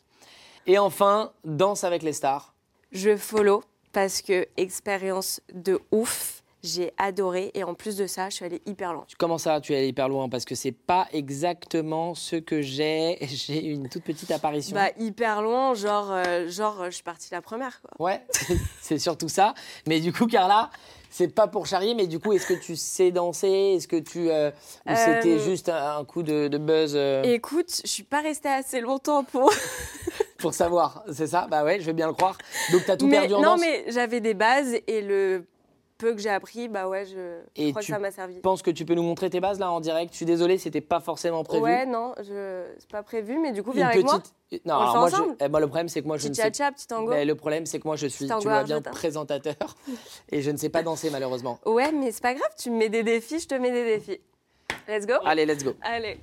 Et enfin, Danse avec les stars. Je follow parce que expérience de ouf, j'ai adoré et en plus de ça, je suis allée hyper loin. Comment ça, tu es allé hyper loin? Parce que c'est pas exactement ce que j'ai. (laughs) J'ai une toute petite apparition. Bah hyper loin, genre, euh, genre, euh, je suis partie la première quoi. Ouais, (laughs) c'est surtout ça. Mais du coup, Carla, c'est pas pour charrier, mais du coup, est-ce que tu sais danser? Est-ce que tu. euh, ou Euh, c'était juste un, un coup de, de buzz Écoute, je suis pas restée assez longtemps pour. (laughs) pour savoir C'est ça? Bah ouais, je vais bien le croire. Donc, t'as tout mais, perdu en non, danse? mais j'avais des bases et le peu que j'ai appris, bah ouais, je, je crois que ça m'a servi. Je pense que tu peux nous montrer tes bases là en direct? Je suis désolé, c'était pas forcément prévu. Ouais, non, je... c'est pas prévu, mais du coup, Une viens avec moi. petite. Non, On alors moi, je- eh, moi, le problème, c'est que moi, je Petit ne sais cha-cha, petit tango. Mais le problème, c'est que moi, je suis, tu vois bien, présentateur. Et je ne sais pas (laughs) danser, malheureusement. Ouais, mais c'est pas grave, tu me mets des défis, je te mets des défis. Let's go Allez, let's go. Allez.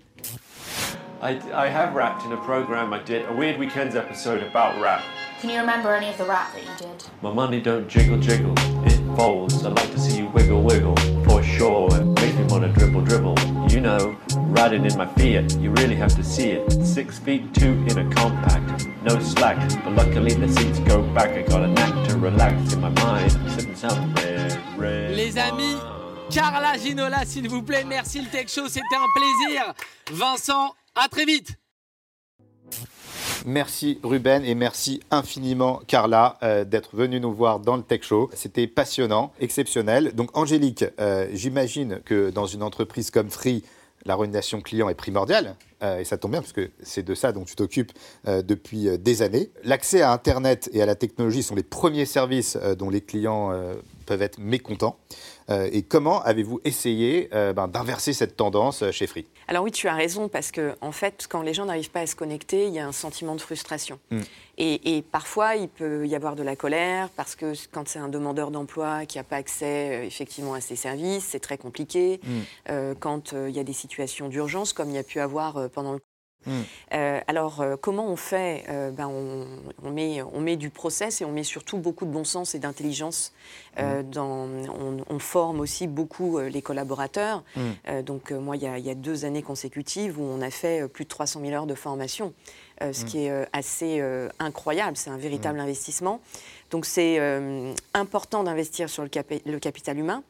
I, I have rapped in a program I did, a Weird Weekends episode about rap. Can you remember any of the rap that you did? My money don't jiggle jiggle, folds. I'd like to see you wiggle wiggle, for sure. It makes me wanna dribble dribble. You know, riding in my Fiat, you really have to see it. Six feet two in a compact, no slack. But luckily the seats go back. I got a knack to relax in my mind. I'm sipping some red. Les amis, Carla Ginola, s'il vous plaît, merci le Tech Show, c'était un plaisir. Vincent, à très vite. Merci Ruben et merci infiniment Carla euh, d'être venue nous voir dans le Tech Show. C'était passionnant, exceptionnel. Donc Angélique, euh, j'imagine que dans une entreprise comme Free, la relation client est primordiale. euh, et ça tombe bien parce que c'est de ça dont tu t'occupes depuis des années. L'accès à Internet et à la technologie sont les premiers services dont les clients peuvent être mécontents. Euh, et comment avez-vous essayé euh, ben, d'inverser cette tendance euh, chez Free? Alors oui, tu as raison, parce que en fait, quand les gens n'arrivent pas à se connecter, il y a un sentiment de frustration. Mm. Et, et parfois, il peut y avoir de la colère, parce que quand c'est un demandeur d'emploi qui n'a pas accès effectivement à ces services, c'est très compliqué. Mm. Quand il y a des situations d'urgence, comme il y a pu avoir pendant le Mm. euh, alors, euh, comment on fait Euh, ben, on, on met, on met du process et on met surtout beaucoup de bon sens et d'intelligence. dans- on, on forme aussi beaucoup les collaborateurs. Mm. Donc, moi, il y, a, il y a deux années consécutives où on a fait plus de 300 000 heures de formation, ce qui est assez incroyable. C'est un véritable investissement. Donc, c'est important d'investir sur le, capi- le capital humain.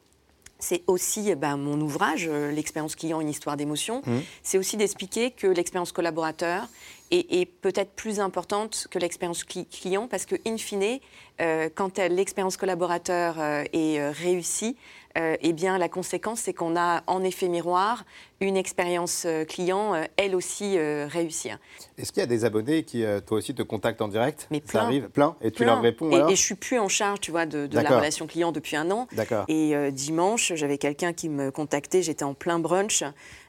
C'est aussi eh ben, mon ouvrage, euh, L'expérience client, une histoire d'émotion. Mhm. C'est aussi d'expliquer que l'expérience collaborateur est, est peut-être plus importante que l'expérience cli- client parce que, in fine, euh, quand l'expérience collaborateur euh, est réussie, euh, eh bien, la conséquence, c'est qu'on a en effet miroir une expérience euh, client, euh, elle aussi, euh, réussie. Est-ce qu'il y a des abonnés qui, toi aussi, te contactent en direct? Mais Ça plein. arrive Plein Et tu leur réponds et, alors? Et je suis plus en charge, tu vois, de, de la relation client depuis un an. D'accord. Et dimanche, j'avais quelqu'un qui me contactait, j'étais en plein brunch.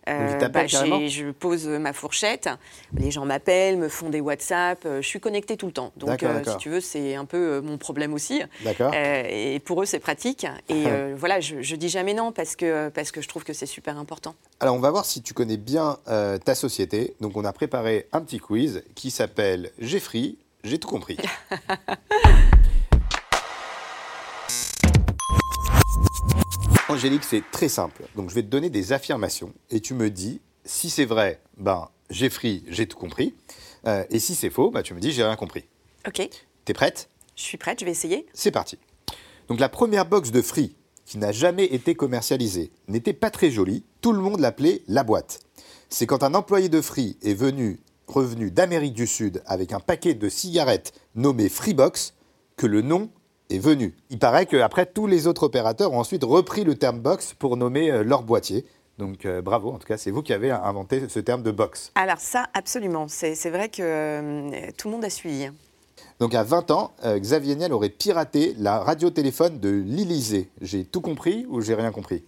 Euh, carrément je pose ma fourchette, les gens m'appellent, me font des WhatsApp, euh, je suis connectée tout le temps. Donc, euh, si tu veux, c'est un peu mon problème aussi. D'accord. Euh, et pour eux, c'est pratique. Et (laughs) voilà, je, je dis jamais non parce que, parce que je trouve que c'est super important. Alors, on va voir si tu connais bien ta société. Donc, on a préparé un petit quiz qui s'appelle J'ai free, j'ai tout compris. (laughs) Angélique, c'est très simple. Donc, je vais te donner des affirmations et tu me dis si c'est vrai, ben, j'ai free, j'ai tout compris. Euh, et si c'est faux, ben, tu me dis j'ai rien compris. Ok, T'es prête? Je suis prête, je vais essayer. C'est parti. Donc la première box de Free, qui n'a jamais été commercialisée, n'était pas très jolie. Tout le monde l'appelait la boîte. C'est quand un employé de Free est venu, revenu d'Amérique du Sud avec un paquet de cigarettes nommé Freebox que le nom est venu. Il paraît qu'après, tous les autres opérateurs ont ensuite repris le terme box pour nommer euh, leur boîtier. Donc euh, bravo, en tout cas, c'est vous qui avez inventé ce terme de box. Alors ça, absolument. C'est vrai que euh, tout le monde a suivi. hein. Donc à 20 ans, euh, Xavier Niel aurait piraté la radiotéléphone de l'Élysée. J'ai tout compris ou j'ai rien compris?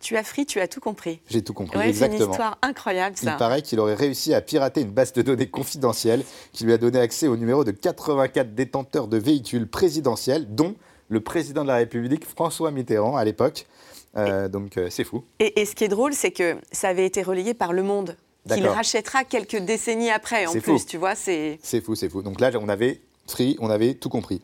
Tu as free, tu as tout compris. J'ai tout compris, Ouais, c'est une exactement. histoire incroyable, Il ça. paraît qu'il aurait réussi à pirater une base de données confidentielle qui lui a donné accès au numéro de 84 détenteurs de véhicules présidentiels, dont le président de la République, François Mitterrand, à l'époque. Euh, donc euh, c'est fou. Et, et ce qui est drôle, c'est que ça avait été relayé par Le Monde, qu'il rachètera quelques décennies après, en plus, fou. tu vois, c'est... C'est fou, c'est fou. Donc là, on avait free, on avait tout compris.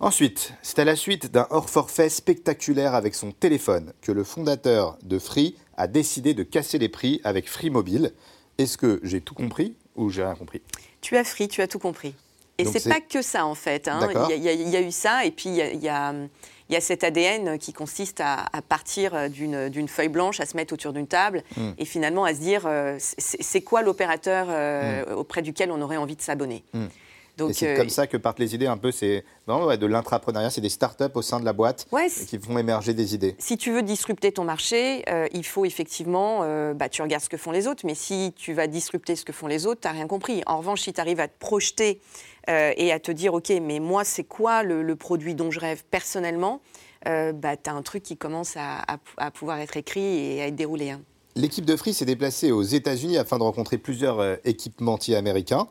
Ensuite, c'est à la suite d'un hors-forfait spectaculaire avec son téléphone que le fondateur de Free a décidé de casser les prix avec Free Mobile. Est-ce que j'ai tout compris ou j'ai rien compris? Tu as free, tu as tout compris. Et c'est pas que ça, en fait. hein. Il y, a- il y eu ça, et puis il y a, il y a- il y a cet ADN qui consiste à, à partir d'une feuille blanche, à se mettre autour d'une table, Hmm. et finalement à se dire, euh, c'est quoi l'opérateur euh, auprès duquel on aurait envie de s'abonner? Hmm. Donc, Et c'est euh, comme ça que partent les idées un peu, c'est vraiment ouais, de l'intrapreneuriat, c'est des startups au sein de la boîte Ouais, qui font émerger des idées. si tu veux disrupter ton marché, euh, il faut effectivement, euh, bah, tu regardes ce que font les autres, mais si tu vas disrupter ce que font les autres, tu n'as rien compris. En revanche, si tu arrives à te projeter et à te dire, OK, mais moi, c'est quoi le, le produit dont je rêve personnellement bah, Tu as un truc qui commence à, à- à pouvoir être écrit et à être déroulé. hein. L'équipe de Free s'est déplacée aux États-Unis afin de rencontrer plusieurs équipementiers américains.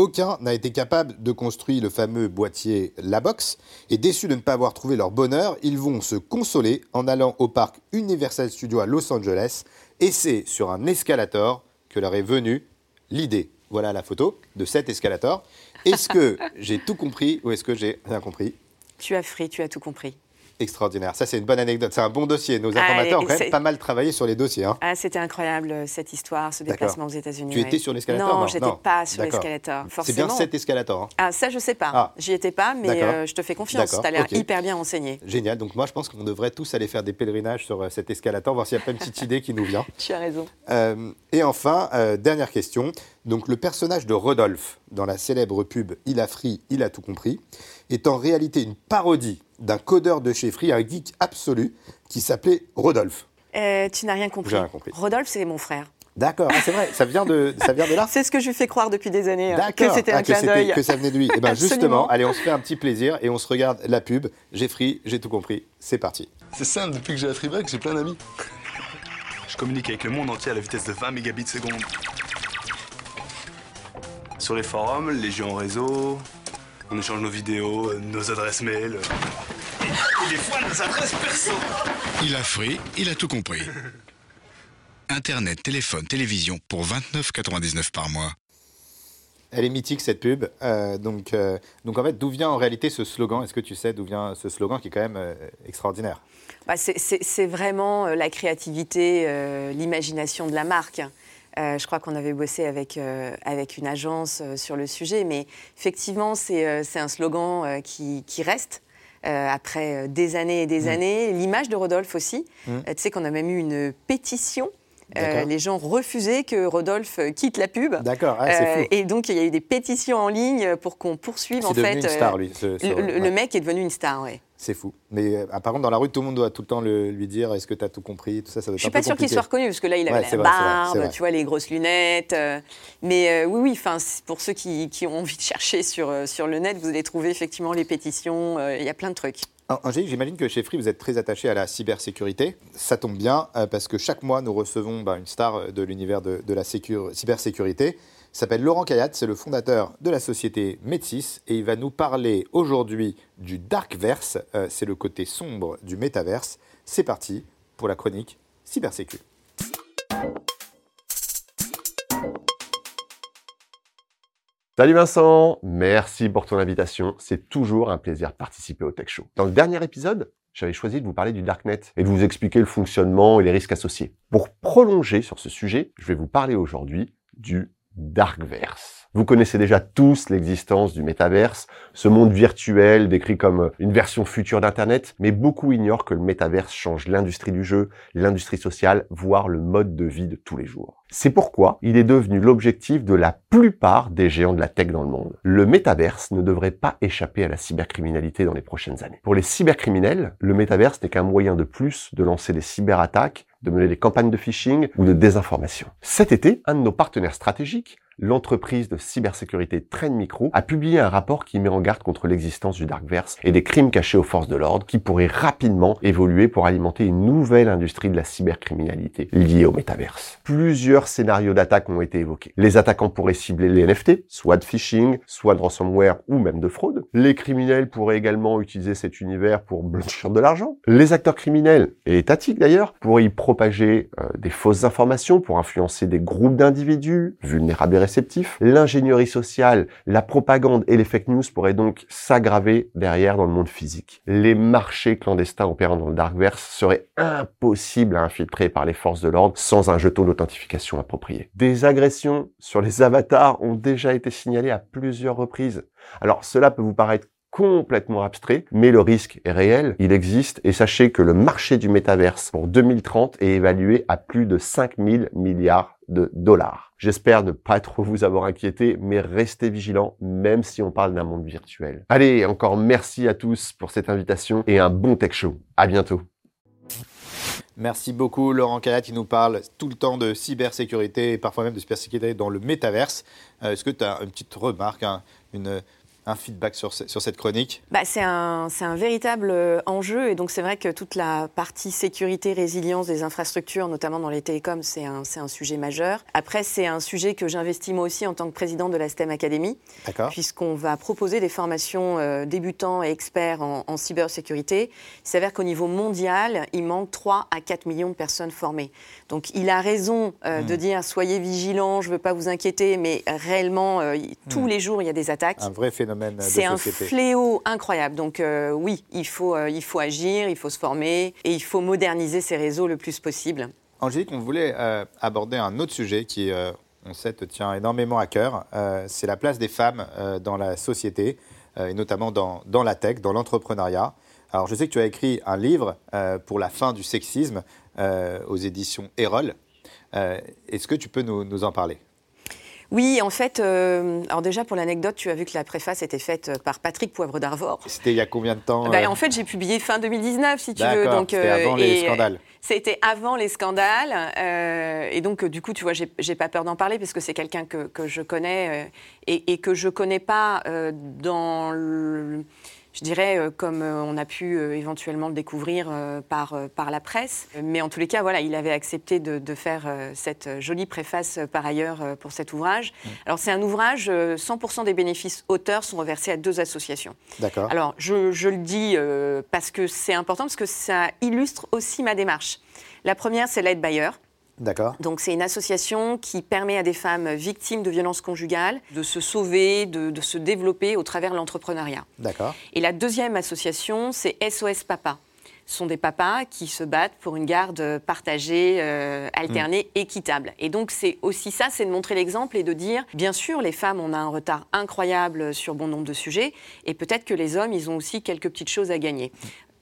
Aucun n'a été capable de construire le fameux boîtier La Box. Et déçus de ne pas avoir trouvé leur bonheur, ils vont se consoler en allant au parc Universal Studios à Los Angeles. Et c'est sur un escalator que leur est venue l'idée. Voilà la photo de cet escalator. Est-ce que (laughs) j'ai tout compris ou est-ce que j'ai rien compris? Tu as free, tu as tout compris. Extraordinaire. Ça, c'est une bonne anecdote. C'est un bon dossier. Nos Ah, informateurs ont quand même pas mal travaillé sur les dossiers. hein. Ah, c'était incroyable euh, cette histoire, ce déplacement aux États-Unis. Tu étais sur l'escalator Non, Non, j'étais pas sur l'escalator. C'est bien cet escalator. hein. Ah, ça, je sais pas. Ah. J'y étais pas, mais euh, je te fais confiance. Tu as l'air hyper bien renseigné. Génial. Donc moi, je pense qu'on devrait tous aller faire des pèlerinages sur euh, cet escalator, voir s'il n'y a pas une petite (laughs) idée qui nous vient. Tu as raison. Euh, et enfin, dernière question. Donc le personnage de Rodolphe dans la célèbre pub Il a Free, il a tout compris, est en réalité une parodie d'un codeur de chez Free, un geek absolu, qui s'appelait Rodolphe. Euh, tu n'as rien compris. J'ai rien compris. Rodolphe, c'est mon frère. D'accord, ah, c'est vrai, ça vient de, ça vient de là (laughs) C'est ce que je lui fais croire depuis des années, hein, que c'était Ah, un que, clin c'était- d'œil. que ça venait de lui. Et ben Absolument. justement, allez, on se fait un petit plaisir et on se regarde la pub. J'ai free, j'ai tout compris. C'est parti. C'est simple, depuis que j'ai la Freeback, j'ai plein d'amis. Je communique avec le monde entier à la vitesse de 20 mégabits seconde. Sur les forums, les jeux en réseau, on échange nos vidéos, euh, nos adresses mail. Et des fois, nos adresses perso. Il a free, il a tout compris. (laughs) Internet, téléphone, télévision pour 29,99 par mois. Elle est mythique cette pub. Euh, donc, euh, donc en fait, d'où vient en réalité ce slogan? Est-ce que tu sais d'où vient ce slogan qui est quand même euh, extraordinaire? Bah, c'est- vraiment la créativité, euh, l'imagination de la marque. Euh, je crois qu'on avait bossé avec, euh, avec une agence euh, sur le sujet, mais effectivement, c'est un slogan qui, qui reste. après des années et des années. L'image de Rodolphe aussi. Mm. Tu sais qu'on a même eu une pétition Euh, les gens refusaient que Rodolphe quitte la pub. D'accord, ah, c'est Euh, fou. et donc, il y a eu des pétitions en ligne pour qu'on poursuive, en fait. une star, lui. ce- ce- le, le- ouais. le mec est devenu une star, ouais. C'est fou. Mais euh, apparemment, dans la rue, tout le monde doit tout le temps le- lui dire est-ce que tu as tout compris Tout ça, ça doit Je suis un pas sûre qu'il soit reconnu, parce que là, il avait Ouais, la vrai, barbe, vrai. tu vois, les grosses lunettes. euh, mais euh, oui, oui, enfin, pour ceux qui, qui ont envie de chercher sur, sur le net, vous allez trouver effectivement les pétitions, il y a plein de trucs. An- Angélique, j'imagine que chez Free, vous êtes très attaché à la cybersécurité. Ça tombe bien parce que chaque mois, nous recevons bah, une star de l'univers de, de la sécur- cybersécurité. Il s'appelle Laurent Kayat, c'est le fondateur de la société Metis et il va nous parler aujourd'hui du Darkverse. Euh, c'est le côté sombre du métaverse. C'est parti pour la chronique Cybersécu. Salut Vincent, merci pour ton invitation. C'est toujours un plaisir de participer au Tech Show. Dans le dernier épisode, j'avais choisi de vous parler du Darknet et de vous expliquer le fonctionnement et les risques associés. Pour prolonger sur ce sujet, je vais vous parler aujourd'hui du Darkverse. Vous connaissez déjà tous l'existence du métaverse, ce monde virtuel décrit comme une version future d'Internet, mais beaucoup ignorent que le métaverse change l'industrie du jeu, l'industrie sociale, voire le mode de vie de tous les jours. C'est pourquoi il est devenu l'objectif de la plupart des géants de la tech dans le monde. Le métaverse ne devrait pas échapper à la cybercriminalité dans les prochaines années. Pour les cybercriminels, le métaverse n'est qu'un moyen de plus de lancer des cyberattaques, de mener des campagnes de phishing ou de désinformation. Cet été, un de nos partenaires stratégiques, l'entreprise de cybersécurité Trend Micro, a publié un rapport qui met en garde contre l'existence du Darkverse et des crimes cachés aux forces de l'ordre qui pourraient rapidement évoluer pour alimenter une nouvelle industrie de la cybercriminalité liée au métaverse. Plusieurs scénarios d'attaque ont été évoqués. Les attaquants pourraient cibler les NFT, soit de phishing, soit de ransomware ou même de fraude. Les criminels pourraient également utiliser cet univers pour blanchir de l'argent. Les acteurs criminels, et étatiques d'ailleurs, pourraient y propager euh, des fausses informations pour influencer des groupes d'individus vulnérables et L'ingénierie sociale, la propagande et les fake news pourraient donc s'aggraver derrière dans le monde physique. Les marchés clandestins opérant dans le Darkverse seraient impossibles à infiltrer par les forces de l'ordre sans un jeton d'authentification approprié. Des agressions sur les avatars ont déjà été signalées à plusieurs reprises. Alors cela peut vous paraître complètement abstrait, mais le risque est réel, il existe, et sachez que le marché du métaverse pour 2030 est évalué à plus de 5000 milliards de dollars. J'espère ne pas trop vous avoir inquiété, mais restez vigilants, même si on parle d'un monde virtuel. Allez, encore merci à tous pour cette invitation et un bon tech show. À bientôt. Merci beaucoup Laurent Kayat qui nous parle tout le temps de cybersécurité et parfois même de cybersécurité dans le métaverse. Euh, Est-ce que tu as une petite remarque, un, une- un feedback sur, ce- sur cette chronique? Bah, c'est un, c'est un véritable euh, enjeu et donc c'est vrai que toute la partie sécurité, résilience des infrastructures, notamment dans les télécoms, c'est un, c'est un sujet majeur. Après, c'est un sujet que j'investis moi aussi en tant que présidente de la STEM Academy, D'accord puisqu'on va proposer des formations euh, débutants et experts en, en cybersécurité. Il s'avère qu'au niveau mondial, il manque 3 à 4 millions de personnes formées. Donc il a raison euh, de dire soyez vigilants, je ne veux pas vous inquiéter, mais réellement, euh, tous les jours, il y a des attaques. Un vrai phénomène de C'est un fléau incroyable. Donc euh, oui, il faut, euh, il faut agir, il faut se former et il faut moderniser ces réseaux le plus possible. Angélique, on voulait euh, aborder un autre sujet qui, euh, on sait, te tient énormément à cœur. Euh, c'est la place des femmes euh, dans la société, euh, et notamment dans, dans la tech, dans l'entrepreneuriat. Alors, je sais que tu as écrit un livre euh, pour la fin du sexisme euh, aux éditions Erol. Euh, Est-ce que tu peux nous, nous en parler? Oui, en fait, euh, alors déjà pour l'anecdote, tu as vu que la préface était faite par Patrick Poivre d'Arvor. C'était il y a combien de temps Bah, euh en fait, j'ai publié fin 2019, si tu veux. Donc, c'était euh, avant les et, scandales. C'était avant les scandales. euh, et donc, euh, du coup, tu vois, j'ai pas peur d'en parler parce que c'est quelqu'un que, que je connais euh, et, et que je connais pas euh, dans le. Je dirais, euh, comme euh, on a pu euh, éventuellement le découvrir par, par la presse. Mais en tous les cas, voilà, il avait accepté de, de faire cette jolie préface par ailleurs pour cet ouvrage. Alors, c'est un ouvrage, euh, 100% des bénéfices auteurs sont reversés à deux associations. D'accord. Alors, je, je le dis parce que c'est important, parce que ça illustre aussi ma démarche. La première, c'est l'aide Bayer. D'accord. Donc, c'est une association qui permet à des femmes victimes de violences conjugales de se sauver, de, de se développer au travers de l'entrepreneuriat. D'accord. Et la deuxième association, c'est SOS Papa. Ce sont des papas qui se battent pour une garde partagée, euh, alternée, équitable. Et donc, c'est aussi ça, c'est de montrer l'exemple et de dire, bien sûr, les femmes, on a un retard incroyable sur bon nombre de sujets, et peut-être que les hommes, ils ont aussi quelques petites choses à gagner.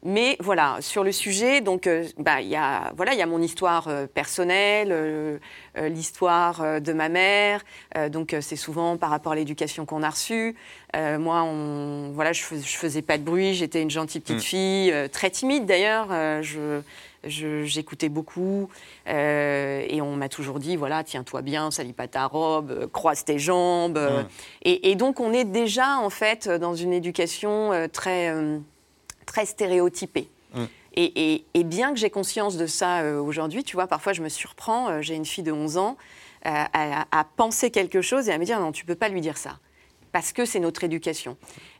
Mais voilà, sur le sujet, donc euh, bah, il y a voilà, il y a mon histoire euh, personnelle, euh, euh, l'histoire de ma mère. Donc c'est souvent par rapport à l'éducation qu'on a reçue. Moi, on, voilà, je, fais- je faisais pas de bruit, j'étais une gentille petite Mm. fille, très timide d'ailleurs. je j'écoutais beaucoup euh, et on m'a toujours dit voilà tiens-toi bien, salis pas ta robe, croise tes jambes. Mm. et, et donc on est déjà en fait dans une éducation euh, très euh, très stéréotypée. Mm. Et, et- et bien que j'ai conscience de ça euh, aujourd'hui, tu vois, parfois je me surprends, euh, j'ai une fille de 11 ans, euh, à, à penser quelque chose et à me dire non, tu peux pas lui dire ça. Parce que c'est notre éducation.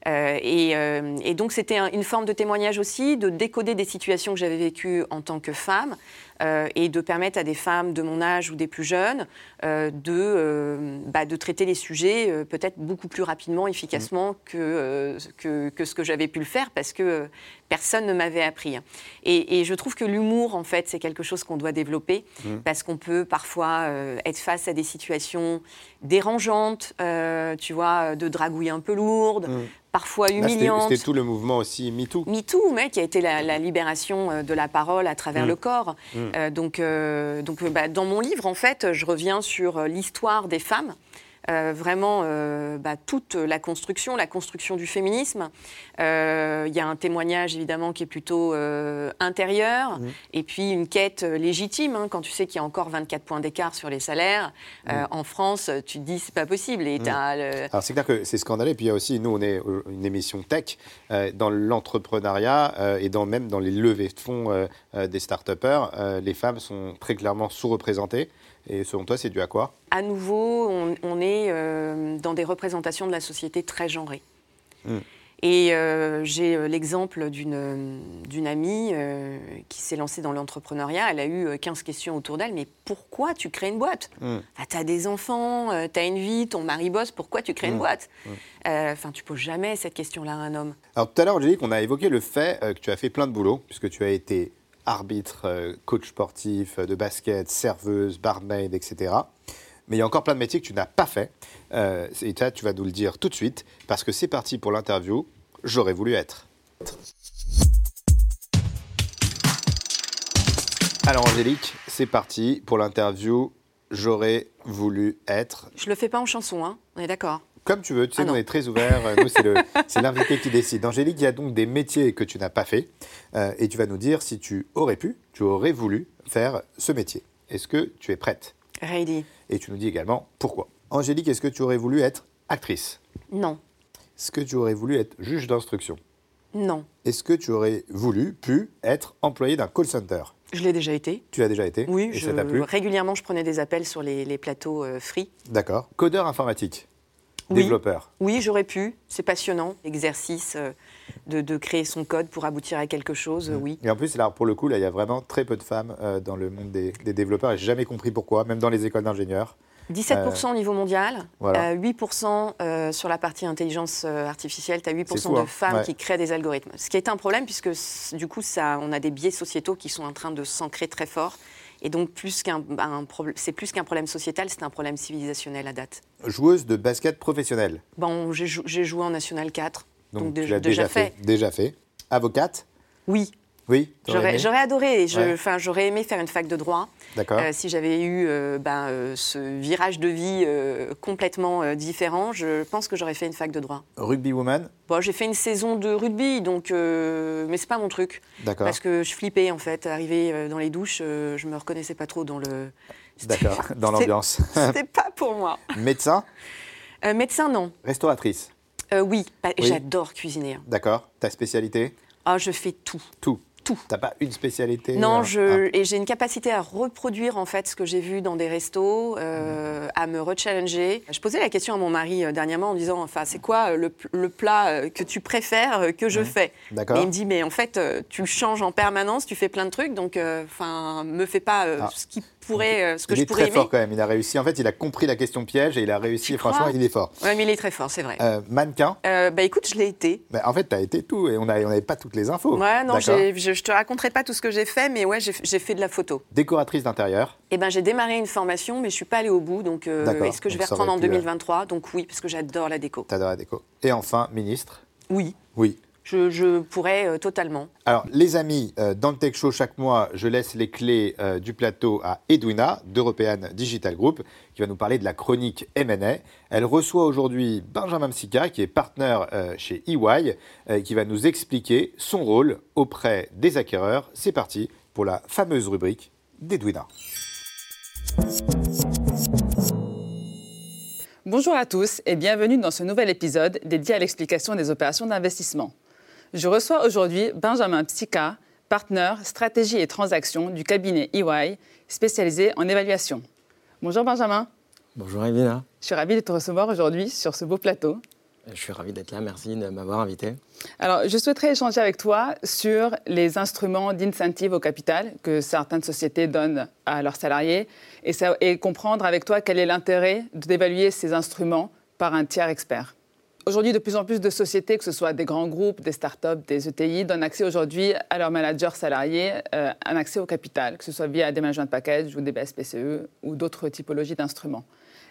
Et, et donc c'était un- une forme de témoignage aussi, de décoder des situations que j'avais vécues en tant que femme euh, et de permettre à des femmes de mon âge ou des plus jeunes euh, de, euh, bah, de traiter les sujets peut-être beaucoup plus rapidement, efficacement que, euh, que, que ce que j'avais pu le faire parce que personne ne m'avait appris. Et, et je trouve que l'humour, en fait, c'est quelque chose qu'on doit développer Mm. parce qu'on peut parfois être face à des situations dérangeantes, tu vois, de dragouilles un peu lourdes, Mm. Parfois Là, c'était- humiliantes. C'était tout le mouvement aussi MeToo. MeToo, mais qui a été la, la libération euh, de la parole à travers Mm. le corps. Mm. Euh, donc, euh, donc bah, dans mon livre, en fait, je reviens sur l'histoire des femmes. Euh, vraiment, euh, bah, toute la construction, la construction du féminisme. Euh, Il y a un témoignage évidemment qui est plutôt euh, intérieur, et puis une quête légitime. hein, quand tu sais qu'il y a encore 24 points d'écart sur les salaires, en France, tu te dis c'est pas possible. Et t'as le- Alors c'est clair que c'est scandaleux. Et puis il y a aussi, nous, on est une émission tech dans l'entrepreneuriat et dans, même dans les levées de fonds des start-upers. les femmes sont très clairement sous-représentées. Et selon toi, c'est dû à quoi? À nouveau, on, on est euh, dans des représentations de la société très genrées. Mm. Et euh, j'ai euh, l'exemple d'une amie euh, qui s'est lancée dans l'entrepreneuriat. Elle a eu euh, 15 questions autour d'elle. Mais pourquoi tu crées une boîte? Mm. Tu as des enfants, tu as une vie, ton mari bosse, pourquoi tu crées une Mm. boîte? Mm. Euh, Enfin, tu poses jamais cette question-là à un homme. Alors tout à l'heure, Angélique, on a évoqué le fait que tu as fait plein de boulot, puisque tu as été arbitre, euh, coach sportif, euh, de basket, serveuse, barmaid, etc. Mais il y a encore plein de métiers que tu n'as pas fait. Euh, et ça, tu vas nous le dire tout de suite, parce que c'est parti pour l'interview. J'aurais voulu être. Alors Angélique, c'est parti pour l'interview. J'aurais voulu être. Je le fais pas en chanson, hein on est d'accord Comme tu veux, tu sais, Ah on est très ouverts. Euh, Nous, (laughs) c'est l'invité qui décide. Angélique, il y a donc des métiers que tu n'as pas fait. euh, et tu vas nous dire si tu aurais pu, tu aurais voulu faire ce métier. Est-ce que tu es prête? Ready Et tu nous dis également pourquoi. Angélique, est-ce que tu aurais voulu être actrice? Non. Est-ce que tu aurais voulu être juge d'instruction? Non. Est-ce que tu aurais voulu, pu être employé d'un call center? Je l'ai déjà été. Tu l'as déjà été Oui, Et je- ça plu? régulièrement, je prenais des appels sur les, les plateaux euh, free. D'accord. Codeur informatique? Oui. Développeur Oui, j'aurais pu. C'est passionnant. Exercice euh, de, de créer son code pour aboutir à quelque chose, euh, oui. Et en plus, là, pour le coup, là, il y a vraiment très peu de femmes euh, dans le monde des, des développeurs. Et j'ai jamais compris pourquoi, même dans les écoles d'ingénieurs. 17% au niveau mondial, voilà. euh, 8% euh, sur la partie intelligence euh, artificielle. Tu as 8% C'est fou, de hein. femmes Ouais. qui créent des algorithmes. Ce qui est un problème, puisque du coup, ça, on a des biais sociétaux qui sont en train de s'ancrer très fort. Et donc, plus qu'un, un problème- c'est plus qu'un problème sociétal, c'est un problème civilisationnel à date. Joueuse de basket professionnelle. Bon, j'ai, jou- j'ai joué en National 4, donc, Donc, tu déjà, l'as déjà fait. Déjà fait. Avocate Oui, Oui j'aurais, adoré. Ouais. enfin, j'aurais aimé faire une fac de droit. D'accord. Euh, si j'avais eu euh, ben, euh, ce virage de vie complètement différent, je pense que j'aurais fait une fac de droit. Rugby woman? Bon, j'ai fait une saison de rugby, donc, mais c'est pas mon truc. D'accord. Parce que je flippais en fait, arriver euh, dans les douches, je me reconnaissais pas trop dans le. (laughs) D'accord, dans l'ambiance. (laughs) C'était pas pour moi. Médecin? Médecin, non. Restauratrice? Oui, bah, Oui. j'adore cuisiner. D'accord. Ta spécialité? Ah, je fais tout. Tout Tout. T'as pas une spécialité Non, je, et j'ai une capacité à reproduire en fait ce que j'ai vu dans des restos, euh, à me rechallenger. Je posais la question à mon mari euh, dernièrement en disant, enfin, c'est quoi euh, le, le plat que tu préfères que je fais? D'accord. Et il me dit, mais en fait, tu changes en permanence, tu fais plein de trucs, donc, enfin, me fais pas Ah. ce qui euh, ce que il je est très aimer. fort quand même. Il a réussi. En fait, il a compris la question piège et il a réussi. Tu franchement, crois il est fort. Ouais, mais il est très fort, c'est vrai. Euh, mannequin Euh, bah écoute, je l'ai été. Bah, En fait, t'as été tout et on n'avait pas toutes les infos. Ouais, non, je, je te raconterai pas tout ce que j'ai fait, mais ouais, j'ai fait de la photo. Décoratrice d'intérieur. Eh ben, j'ai démarré une formation, mais je suis pas allée au bout. Donc, euh, est-ce que je vais reprendre en pu, euh, 2023 Donc oui, parce que j'adore la déco. T'adores la déco. Et enfin, ministre Oui. Oui. Je, je pourrais euh, totalement. Alors, les amis, euh, dans le Tech Show, chaque mois, je laisse les clés euh, du plateau à Edwina, d'European Digital Group, qui va nous parler de la chronique M&A. Elle reçoit aujourd'hui Benjamin Msika, qui est partenaire euh, chez EY, euh, qui va nous expliquer son rôle auprès des acquéreurs. C'est parti pour la fameuse rubrique d'Edwina. Bonjour à tous et bienvenue dans ce nouvel épisode dédié à l'explication des opérations d'investissement. Je reçois aujourd'hui Benjamin Psika, partenaire stratégie et transactions du cabinet EY, spécialisé en évaluation. Bonjour Benjamin, Bonjour Evina, je suis ravie de te recevoir aujourd'hui sur ce beau plateau. je suis ravi d'être là, merci de m'avoir invité. Alors, je souhaiterais échanger avec toi sur les instruments d'incentive au capital que certaines sociétés donnent à leurs salariés et, ça- et comprendre avec toi quel est l'intérêt d'évaluer ces instruments par un tiers expert. Aujourd'hui, de plus en plus de sociétés, que ce soit des grands groupes, des startups, des ETI, donnent accès aujourd'hui à leurs managers salariés euh, un accès au capital, que ce soit via des management packages ou des BSPCE ou d'autres typologies d'instruments.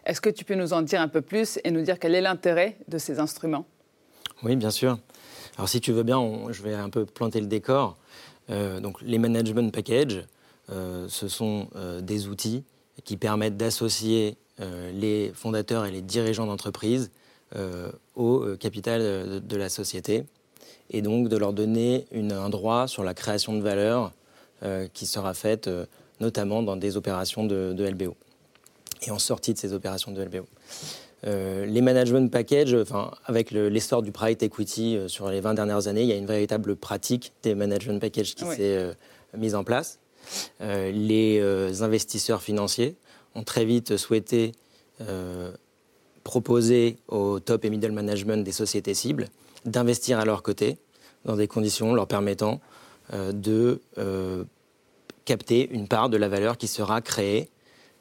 Est-ce que tu peux nous en dire un peu plus et nous dire quel est l'intérêt de ces instruments? Oui, bien sûr. Alors si tu veux bien, je vais un peu planter le décor. Euh, donc les management packages, euh, ce sont des outils qui permettent d'associer les fondateurs et les dirigeants d'entreprise euh, au euh, capital de, de la société et donc de leur donner une- un droit sur la création de valeur euh, qui sera faite euh, notamment dans des opérations de, de LBO et en sortie de ces opérations de LBO. Euh, les management packages, enfin, avec le- l'essor du private equity euh, sur les 20 dernières années, il y a une véritable pratique des management packages qui Oui. s'est euh, mise en place. Euh, les euh, investisseurs financiers ont très vite souhaité euh, proposer au top et middle management des sociétés cibles d'investir à leur côté dans des conditions leur permettant euh, de euh, capter une part de la valeur qui sera créée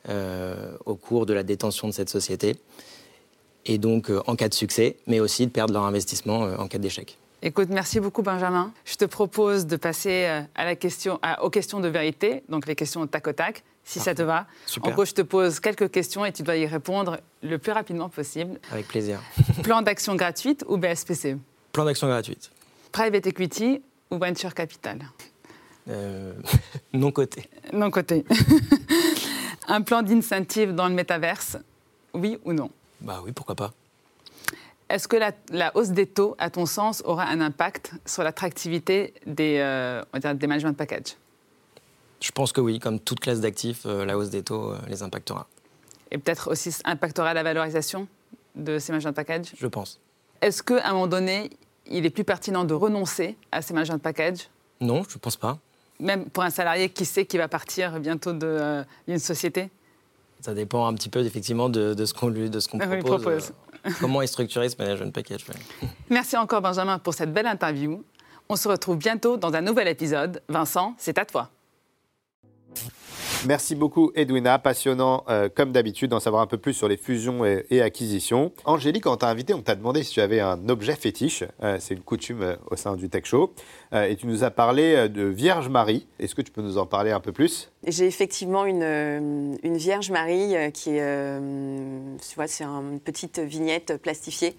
euh, au cours de la détention de cette société, et donc en cas de succès, mais aussi de perdre leur investissement en cas d'échec. Écoute, merci beaucoup Benjamin. Je te propose de passer euh, à la question, à- aux questions de vérité, donc les questions au tac au tac, si ça te va. Super. En gros, je te pose quelques questions et tu dois y répondre le plus rapidement possible. Avec plaisir. (laughs) Plan d'action gratuite ou BSPC Plan d'action gratuite. Private equity ou venture capital? Euh, (laughs) non coté. Non coté. (laughs) Un plan d'incentive dans le métaverse? Oui ou non? Bah oui, pourquoi pas. Est-ce que la, la hausse des taux, à ton sens, aura un impact sur l'attractivité des, euh, on des management packages Je pense que oui, comme toute classe d'actifs, euh, la hausse des taux euh, les impactera. Et peut-être aussi impactera la valorisation de ces management packages Je pense. Est-ce qu'à un moment donné, il est plus pertinent de renoncer à ces management packages Non, je pense pas. Même pour un salarié qui sait qu'il va partir bientôt de, euh, d'une société? Ça dépend un petit peu effectivement de, de ce qu'on lui, de ce qu'on Ah oui, propose. propose. euh, comment est structuré ce management package ouais. (laughs) Merci encore Benjamin pour cette belle interview. On se retrouve bientôt dans un nouvel épisode. Vincent, c'est à toi. Merci beaucoup Edwina, passionnant euh, comme d'habitude d'en savoir un peu plus sur les fusions et, et acquisitions. Angélique, quand t'a invité, on t'a demandé si tu avais un objet fétiche. Euh, c'est une coutume euh, au sein du Tech Show. Et tu nous as parlé de Vierge Marie. Est-ce que tu peux nous en parler un peu plus? J'ai effectivement une, une Vierge Marie qui est, tu vois, c'est un- une petite vignette plastifiée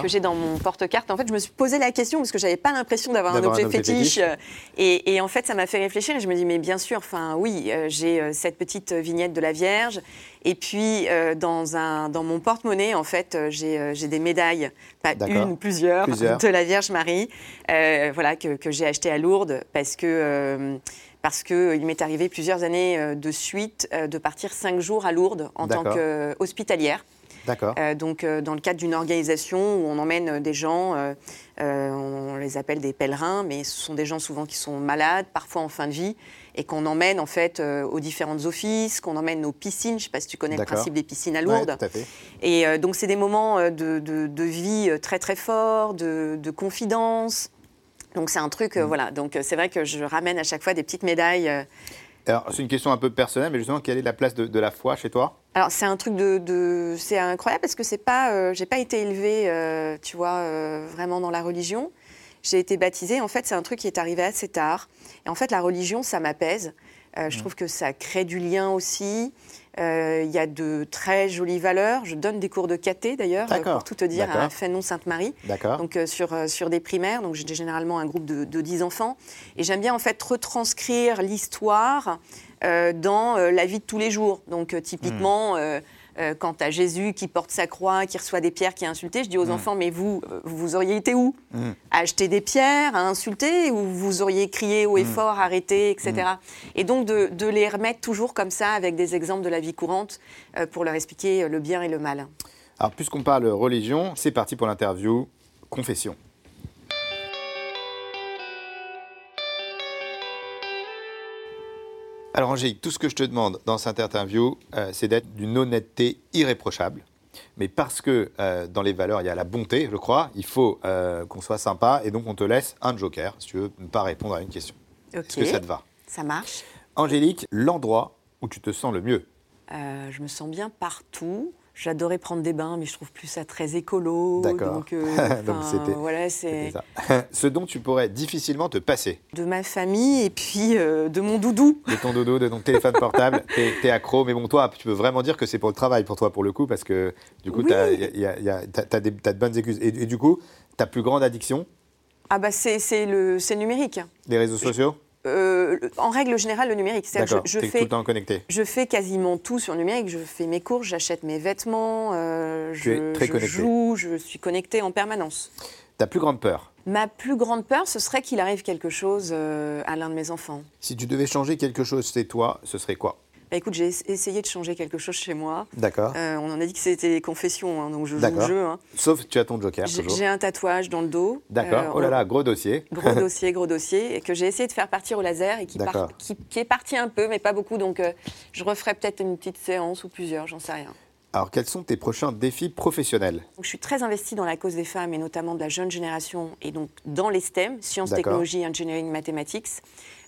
que j'ai dans mon porte-carte. En fait, je me suis posé la question parce que j'avais pas l'impression d'avoir un objet un objet fétiche. fétiche. Et, et en fait, ça m'a fait réfléchir et je me dis, mais bien sûr, enfin oui, j'ai cette petite vignette de la Vierge. Et puis, euh, dans, un, dans mon porte-monnaie, en fait, euh, j'ai euh, j'ai des médailles, pas une, plusieurs, Plusieurs. de la Vierge Marie, euh, voilà, que, que j'ai acheté à Lourdes parce que. parce qu'il m'est arrivé plusieurs années de suite de partir cinq jours à Lourdes en tant qu'hospitalière. D'accord. Donc, dans le cadre d'une organisation où on emmène des gens, on les appelle des pèlerins, mais ce sont des gens souvent qui sont malades, parfois en fin de vie, et qu'on emmène en fait euh, aux différents offices, qu'on emmène aux piscines. Je ne sais pas si tu connais le principe des piscines à Ouais, Lourdes. tout à fait. Et euh, donc, c'est des moments euh, de, de- de vie très très forts, de, de confidence. Donc, c'est un truc, Mm. voilà. Donc, c'est vrai que je ramène à chaque fois des petites médailles. Alors, c'est une question un peu personnelle, mais justement, quelle est la place de, de la foi chez toi? Alors c'est un truc de, de- c'est incroyable parce que c'est pas, euh, j'ai pas été élevée, euh, tu vois, euh, vraiment dans la religion. J'ai été baptisée. En fait, c'est un truc qui est arrivé assez tard. Et en fait, la religion, ça m'appaise. Euh, je trouve que ça crée du lien aussi. Euh, Il y a de très jolies valeurs. Je donne des cours de caté d'ailleurs, euh, pour tout te dire, à Fénon-Sainte-Marie. D'accord. Donc euh, sur, sur des primaires, donc j'ai généralement un groupe de, de 10 enfants. Et j'aime bien en fait retranscrire l'histoire dans la vie de tous les jours. Donc typiquement, euh, euh, quand tu as Jésus qui porte sa croix, qui reçoit des pierres, qui est insulté, je dis aux Mm. enfants, mais vous, euh, vous auriez été où Mm. À acheter des pierres, à insulter, ou vous auriez crié haut et Mm. fort, arrêtez, etc. Et donc de, de les remettre toujours comme ça, avec des exemples de la vie courante, euh, pour leur expliquer le bien et le mal. Alors, puisqu'on parle religion, c'est parti pour l'interview confession. Alors, Angélique, tout ce que je te demande dans cette interview, euh, c'est d'être d'une honnêteté irréprochable. Mais parce que euh, dans les valeurs, il y a la bonté, je crois, il faut euh, qu'on soit sympa. Et donc, on te laisse un joker si tu veux ne pas répondre à une question. Est-ce que ça te va? Ça marche. Angélique, l'endroit où tu te sens le mieux? Je me sens bien partout. J'adorais prendre des bains, mais je trouve plus ça très écolo. D'accord. Donc, euh, (laughs) Donc, enfin, c'était- voilà, c'est ça. (laughs) Ce dont tu pourrais difficilement te passer. de ma famille et puis euh, de mon doudou. de ton dodo, de ton téléphone portable, (laughs) t'es es accro. Mais bon, toi, tu peux vraiment dire que c'est pour le travail, pour toi, pour le coup, parce que du coup, Oui. t'as y a- y a- y a- t'as- t'as des- t'as de bonnes excuses. Et, et du coup, ta plus grande addiction, Ah bah c'est c'est le, c'est le numérique. les réseaux sociaux? Euh, en règle générale, le numérique. Je, je t'es tout fais, le temps connecté. je fais quasiment tout sur le numérique. Je fais mes courses, j'achète mes vêtements, euh, je, très je connecté. joue, je suis connectée en permanence. Ta plus grande peur Ma plus grande peur, ce serait qu'il arrive quelque chose euh, à l'un de mes enfants. Si tu devais changer quelque chose chez toi, ce serait quoi? Bah, écoute, j'ai es- essayé de changer quelque chose chez moi. D'accord. Euh, on en a dit que c'était des confessions, hein, donc je joue le jeu. hein. Sauf tu as ton joker, J'ai toujours. j'ai un tatouage dans le dos. D'accord. Euh, oh là là, gros dossier. (laughs) Gros (laughs) dossier, gros dossier, et que j'ai essayé de faire partir au laser et qui, est parti un peu, mais pas beaucoup. Donc euh, je referai peut-être une petite séance ou plusieurs, j'en sais rien. Alors, quels sont tes prochains défis professionnels? Donc, je suis très investie dans la cause des femmes et notamment de la jeune génération et donc dans les STEM, sciences, technologies, engineering, mathematics.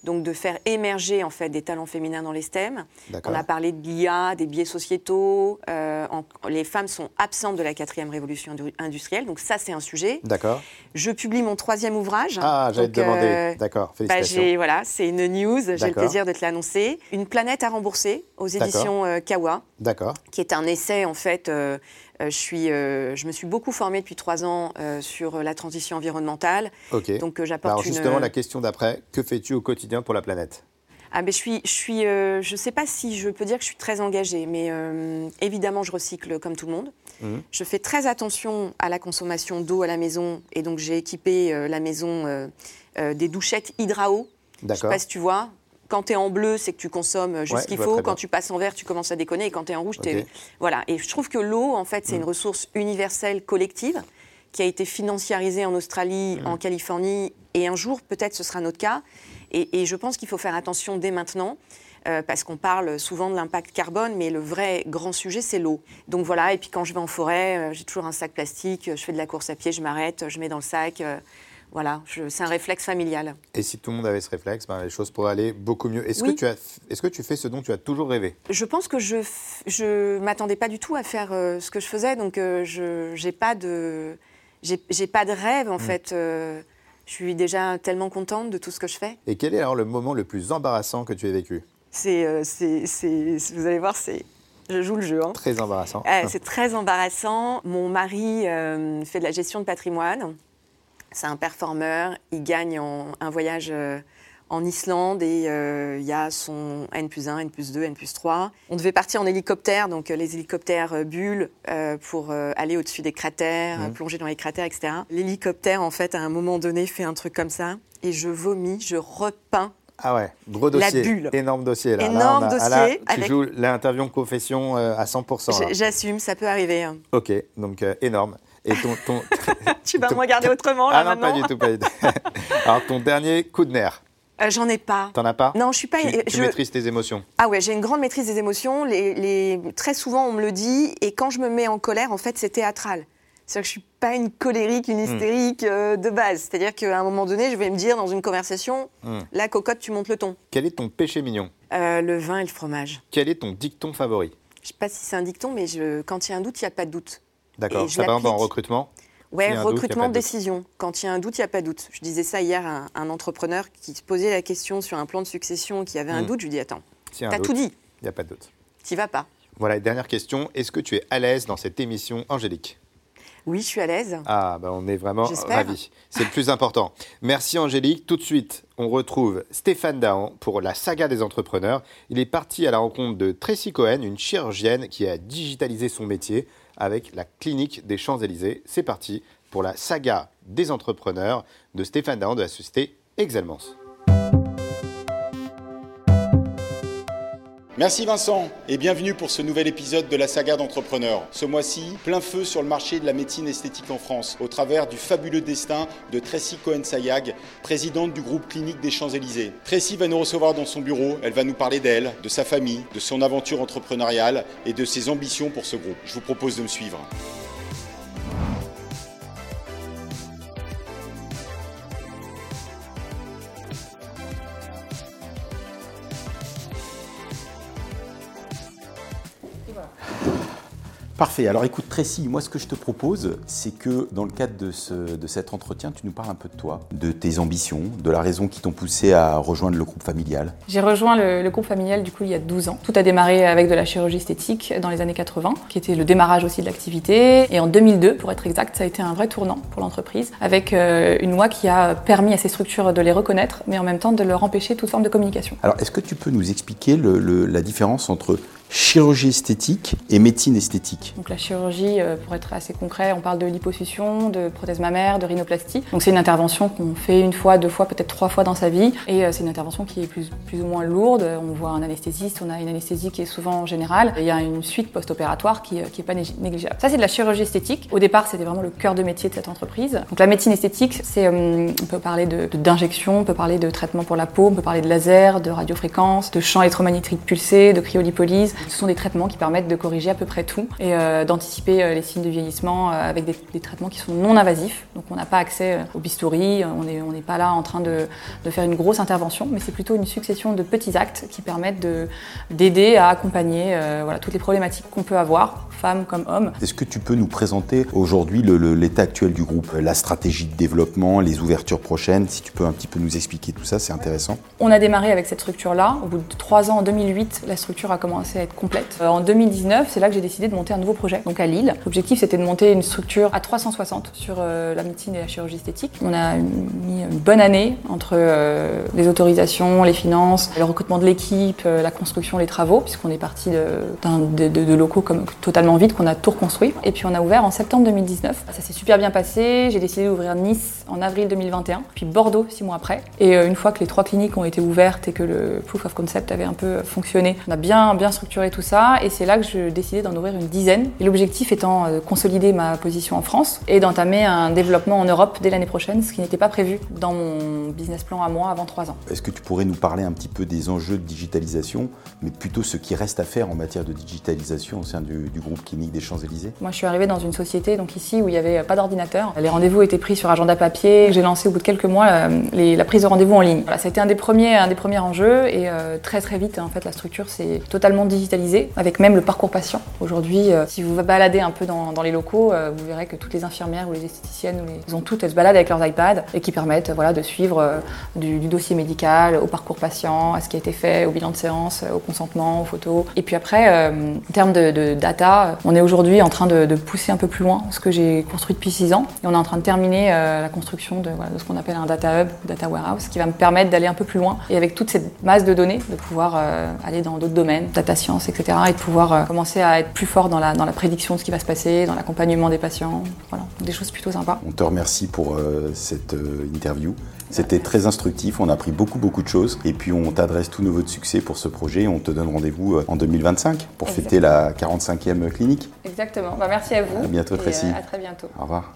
Donc de faire émerger en fait des talents féminins dans les STEM. On a parlé de l'IA, des biais sociétaux. euh, en- les femmes sont absentes de la quatrième révolution indu- industrielle, donc ça c'est un sujet. D'accord. Je publie mon troisième ouvrage. Ah, j'allais te Donc, demander. euh, D'accord, bah, félicitations. voilà, c'est une news, j'ai le plaisir de te l'annoncer. Une planète à rembourser aux éditions euh, Kawa D'accord. qui est un essai en fait. Euh, je, suis, euh, je me suis beaucoup formée depuis trois ans euh, sur la transition environnementale. Donc j'apporte Alors, une. justement, la question d'après, que fais-tu au quotidien pour la planète? Ah ben je suis, je suis, euh, je sais pas si je peux dire que je suis très engagée, mais euh, évidemment je recycle comme tout le monde. Mhm. Je fais très attention à la consommation d'eau à la maison et donc j'ai équipé euh, la maison des douchettes Hydrao. Je sais D'accord. pas si tu vois. Quand tu es en bleu, c'est que tu consommes juste Ouais, ce qu'il faut. bien. Quand tu passes en vert, tu commences à déconner. Et quand tu es en rouge, t'es- Ok. Voilà. Et je trouve que l'eau, en fait, c'est Mm. une ressource universelle collective qui a été financiarisée en Australie, Mm. en Californie. Et un jour, peut-être, ce sera notre cas. Et, et je pense qu'il faut faire attention dès maintenant. euh, parce qu'on parle souvent de l'impact carbone, mais le vrai grand sujet, c'est l'eau. Donc voilà, et puis quand je vais en forêt, euh, j'ai toujours un sac plastique, je fais de la course à pied, je m'arrête, je mets dans le sac. euh, voilà, c'est un réflexe familial. Et si tout le monde avait ce réflexe, ben, les choses pourraient aller beaucoup mieux. Est-ce Oui. que, tu as- est-ce que tu fais ce dont tu as toujours rêvé? Je pense que je je m'attendais pas du tout à faire euh, ce que je faisais, donc euh, je j'ai pas de j'ai j'ai pas de rêve en Mm. fait. euh, je suis déjà tellement contente de tout ce que je fais. Et quel est alors le moment le plus embarrassant que tu aies vécu? C'est c'est c'est vous allez voir c'est je joue le jeu. hein. Très embarrassant. Euh, c'est très embarrassant. Mon mari fait de la gestion de patrimoine. C'est un performeur. Il gagne en- un voyage euh, en Islande et euh, il y a son N plus 1, N plus 2, N plus 3. On devait partir en hélicoptère, donc euh, les hélicoptères bulles, pour aller au-dessus des cratères, plonger dans les cratères, etc. L'hélicoptère, en fait, à un moment donné, fait un truc comme ça et je vomis, je repeins Ah ouais, gros La dossier. bulle. Énorme dossier. Là. Là, Énorme a- ah là, dossier tu avec- joues l'interview en confession euh, à 100%. là. J'- J'assume, ça peut arriver. hein. Ok, donc euh, énorme. Et ton, ton... (laughs) Tu vas ton- me regarder autrement là ah non, maintenant pas du tout, pas du tout. (laughs) Alors ton dernier coup de nerf, Euh, J'en ai pas. t'en as pas Non, je suis pas. Tu, tu je- maîtrises tes émotions. Ah ouais, j'ai une grande maîtrise des émotions. Les, les- Très souvent, on me le dit. Et quand je me mets en colère, en fait, c'est théâtral. C'est-à-dire que je suis pas une colérique, Hmm. une hystérique euh, de base. C'est-à-dire qu'à un moment donné, je vais me dire dans une conversation, Hmm. la cocotte, tu montes le ton. Quel est ton péché mignon Euh, le vin et le fromage. Quel est ton dicton favori Je sais pas si c'est un dicton, mais je... quand il y a un doute, il n'y a pas de doute. D'accord. Ça exemple en recrutement doute, a recrutement, doute. décision. Quand il y a un doute, il n'y a pas de doute. Je disais ça hier à un, un entrepreneur qui se posait la question sur un plan de succession, qui avait un Hmm. doute. Je lui dis, attends, t'as tout dit. Il n'y a pas de doute. t'y vas pas. Voilà, dernière question. Est-ce que tu es à l'aise dans cette émission, Angélique? Oui, je suis à l'aise. Ah, bah on est vraiment ravis. C'est le plus important. Merci Angélique. Tout de suite, on retrouve Stéphane Dahan pour la saga des entrepreneurs. Il est parti à la rencontre de Tracy Cohen, une chirurgienne qui a digitalisé son métier avec la clinique des Champs-Élysées. C'est parti pour la saga des entrepreneurs de Stéphane Dahan de la société Exelmans. Merci Vincent et bienvenue pour ce nouvel épisode de la saga d'entrepreneurs. Ce mois-ci, plein feu sur le marché de la médecine esthétique en France au travers du fabuleux destin de Tracy Cohen-Sayag, présidente du groupe clinique des Champs-Élysées. Tracy va nous recevoir dans son bureau, elle va nous parler d'elle, de sa famille, de son aventure entrepreneuriale et de ses ambitions pour ce groupe. Je vous propose de me suivre. Parfait. Alors écoute Tracy, moi ce que je te propose, c'est que dans le cadre de, ce- de cet entretien, tu nous parles un peu de toi, de tes ambitions, de la raison qui t'ont poussé à rejoindre le groupe familial. J'ai rejoint le, le groupe familial du coup il y a 12 ans. Tout a démarré avec de la chirurgie esthétique dans les années 80, qui était le démarrage aussi de l'activité. Et en 2002, pour être exact, ça a été un vrai tournant pour l'entreprise, avec euh, une loi qui a permis à ces structures de les reconnaître, mais en même temps de leur empêcher toute forme de communication. Alors est-ce que tu peux nous expliquer le- le- la différence entre chirurgie esthétique et médecine esthétique Donc la chirurgie, euh, pour être assez concret, on parle de liposuction, de prothèse mammaire, de rhinoplastie. Donc c'est une intervention qu'on fait une fois, deux fois, peut-être trois fois dans sa vie. Et euh, c'est une intervention qui est plus, ou moins lourde. On voit un anesthésiste, on a une anesthésie qui est souvent générale. Il y a une suite post-opératoire qui n'est est pas nég- négligeable. Ça c'est de la chirurgie esthétique. Au départ, c'était vraiment le cœur de métier de cette entreprise. Donc la médecine esthétique, c'est, euh, on peut parler d'injection, on peut parler de traitement pour la peau, on peut parler de laser, de radiofréquence, de champs électromagnétiques pulsés, de cryolipolyse. Ce sont des traitements qui permettent de corriger à peu près tout et euh, d'anticiper euh, les signes de vieillissement euh, avec des, des traitements qui sont non invasifs. Donc on n'a pas accès au bistouri, on n'est on pas là en train de, de faire une grosse intervention, mais c'est plutôt une succession de petits actes qui permettent de- d'aider à accompagner euh, voilà, toutes les problématiques qu'on peut avoir, femmes comme hommes. Est-ce que tu peux nous présenter aujourd'hui l'état actuel du groupe, la stratégie de développement, les ouvertures prochaines? Si tu peux un petit peu nous expliquer tout ça, c'est intéressant. On a démarré avec cette structure-là. Au bout de trois ans, en 2008, la structure a commencé à être complète. Euh, en 2019, c'est là que j'ai décidé de monter un nouveau projet, donc à Lille. L'objectif, c'était de monter une structure à 360 sur euh, la médecine et la chirurgie esthétique. On a mis une bonne année entre euh, les autorisations, les finances, le recrutement de l'équipe, la construction, les travaux, puisqu'on est parti de, locaux totalement vides, qu'on a tout reconstruit. Et puis on a ouvert en septembre 2019. Ça s'est super bien passé. J'ai décidé d'ouvrir Nice en avril 2021, puis Bordeaux six mois après. Et une fois que les trois cliniques ont été ouvertes et que le proof of concept avait un peu fonctionné, on a bien, bien structuré tout ça. Et c'est là que je décidais d'en ouvrir une dizaine. Et l'objectif étant euh, de consolider ma position en France et d'entamer un développement en Europe dès l'année prochaine, ce qui n'était pas prévu dans mon business plan à moi avant trois ans. Est-ce que tu pourrais nous parler un petit peu des enjeux de digitalisation, mais plutôt ce qui reste à faire en matière de digitalisation au sein du, du groupe clinique des Champs-Élysées? Moi, je suis arrivée dans une société donc ici où il n'y avait pas d'ordinateur. Les rendez-vous étaient pris sur agenda papier. J'ai lancé au bout de quelques mois euh, les- la prise de rendez-vous en ligne. Voilà, ça a été un des premiers, un des premiers enjeux et euh, très très vite, en fait, la structure s'est totalement digitalisée, avec même le parcours patient. Aujourd'hui, euh, si vous baladez un peu dans, les locaux, euh, vous verrez que toutes les infirmières ou les esthéticiennes, ou les- ont toutes, elles se baladent avec leurs iPads et qui permettent euh, de suivre du, dossier médical au parcours patient, à ce qui a été fait, au bilan de séance, au consentement, aux photos. Et puis après, en termes de, data, on est aujourd'hui en train de, pousser un peu plus loin ce que j'ai construit depuis six ans. Et on est en train de terminer la construction de, de ce qu'on appelle un data hub, data warehouse, qui va me permettre d'aller un peu plus loin et avec toute cette masse de données, de pouvoir aller dans d'autres domaines, data science, etc. Et de pouvoir euh, commencer à être plus fort dans la, dans la prédiction de ce qui va se passer, dans l'accompagnement des patients. Voilà, des choses plutôt sympas. On te remercie pour euh, cette euh, interview. C'était très instructif, on a appris beaucoup beaucoup de choses et puis on t'adresse tous nos voeux de succès pour ce projet et on te donne rendez-vous en 2025 pour fêter la 45e clinique. Exactement. Bah, merci à vous. À bientôt, euh, Tracy. à très bientôt. Au revoir.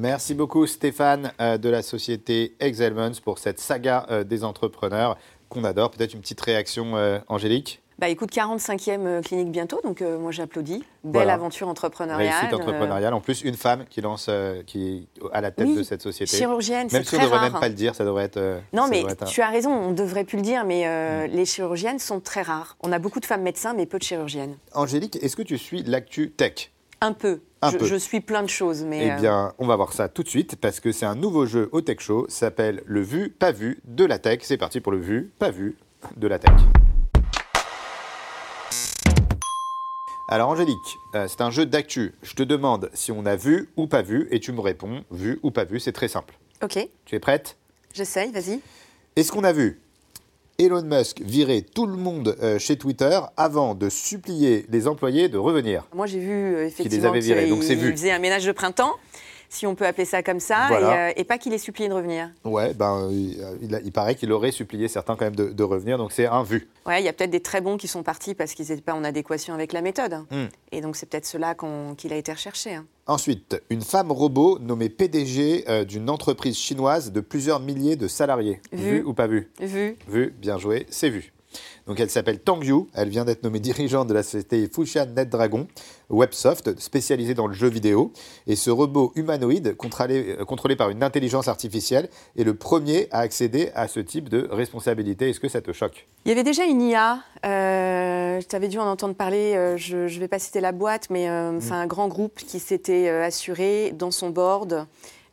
Merci beaucoup Stéphane euh, de la société Exelmans pour cette saga euh, des entrepreneurs qu'on adore. Peut-être une petite réaction, euh, Angélique Bah écoute, 45e euh, clinique bientôt, donc euh, moi j'applaudis. Belle Voilà. aventure entrepreneuriale. Réussite euh, entrepreneuriale. En plus, une femme qui lance, euh, qui est à la tête Oui, de cette société. chirurgienne, Même si on ne devrait rare, même pas le dire, ça devrait être. Non, mais être tu as raison, on ne devrait plus le dire, mais euh, Mm. les chirurgiennes sont très rares. On a beaucoup de femmes médecins, mais peu de chirurgiennes. Angélique, est-ce que tu suis l'actu tech? Un peu. Je, suis plein de choses, mais. Eh euh, bien, on va voir ça tout de suite parce que c'est un nouveau jeu au Tech Show. S'appelle le vu pas vu de la tech. C'est parti pour le vu pas vu de la tech. Alors Angélique, euh, c'est un jeu d'actu. Je te demande si on a vu ou pas vu et tu me réponds vu ou pas vu. C'est très simple. Ok. Tu es prête? J'essaye. Vas-y. Est-ce qu'on a vu? Elon Musk virer tout le monde euh, chez Twitter avant de supplier les employés de revenir. Moi, j'ai vu euh, effectivement qu'il faisait un ménage de printemps, si on peut appeler ça comme ça, Voilà. et, euh, et pas qu'il ait supplié de revenir. Ouais, ben, il, il a- il paraît qu'il aurait supplié certains quand même de, de revenir, donc c'est un vu. Ouais, il y a peut-être des très bons qui sont partis parce qu'ils n'étaient pas en adéquation avec la méthode. Hmm. Et donc, c'est peut-être cela qu'il a été recherché. hein. Ensuite, une femme robot nommée PDG euh, d'une entreprise chinoise de plusieurs milliers de salariés. Vu. ou pas vu Vu. Vu, bien joué, c'est vu. Donc elle s'appelle Tang Yu, elle vient d'être nommée dirigeante de la société Fushan NetDragon, Websoft, spécialisée dans le jeu vidéo. Et ce robot humanoïde, contrôlé, euh, contrôlé par une intelligence artificielle, est le premier à accéder à ce type de responsabilité. Est-ce que ça te choque? Il y avait déjà une IA, euh, tu avais dû en entendre parler, euh, je ne vais pas citer la boîte, mais euh, Mm. un grand groupe qui s'était assuré dans son board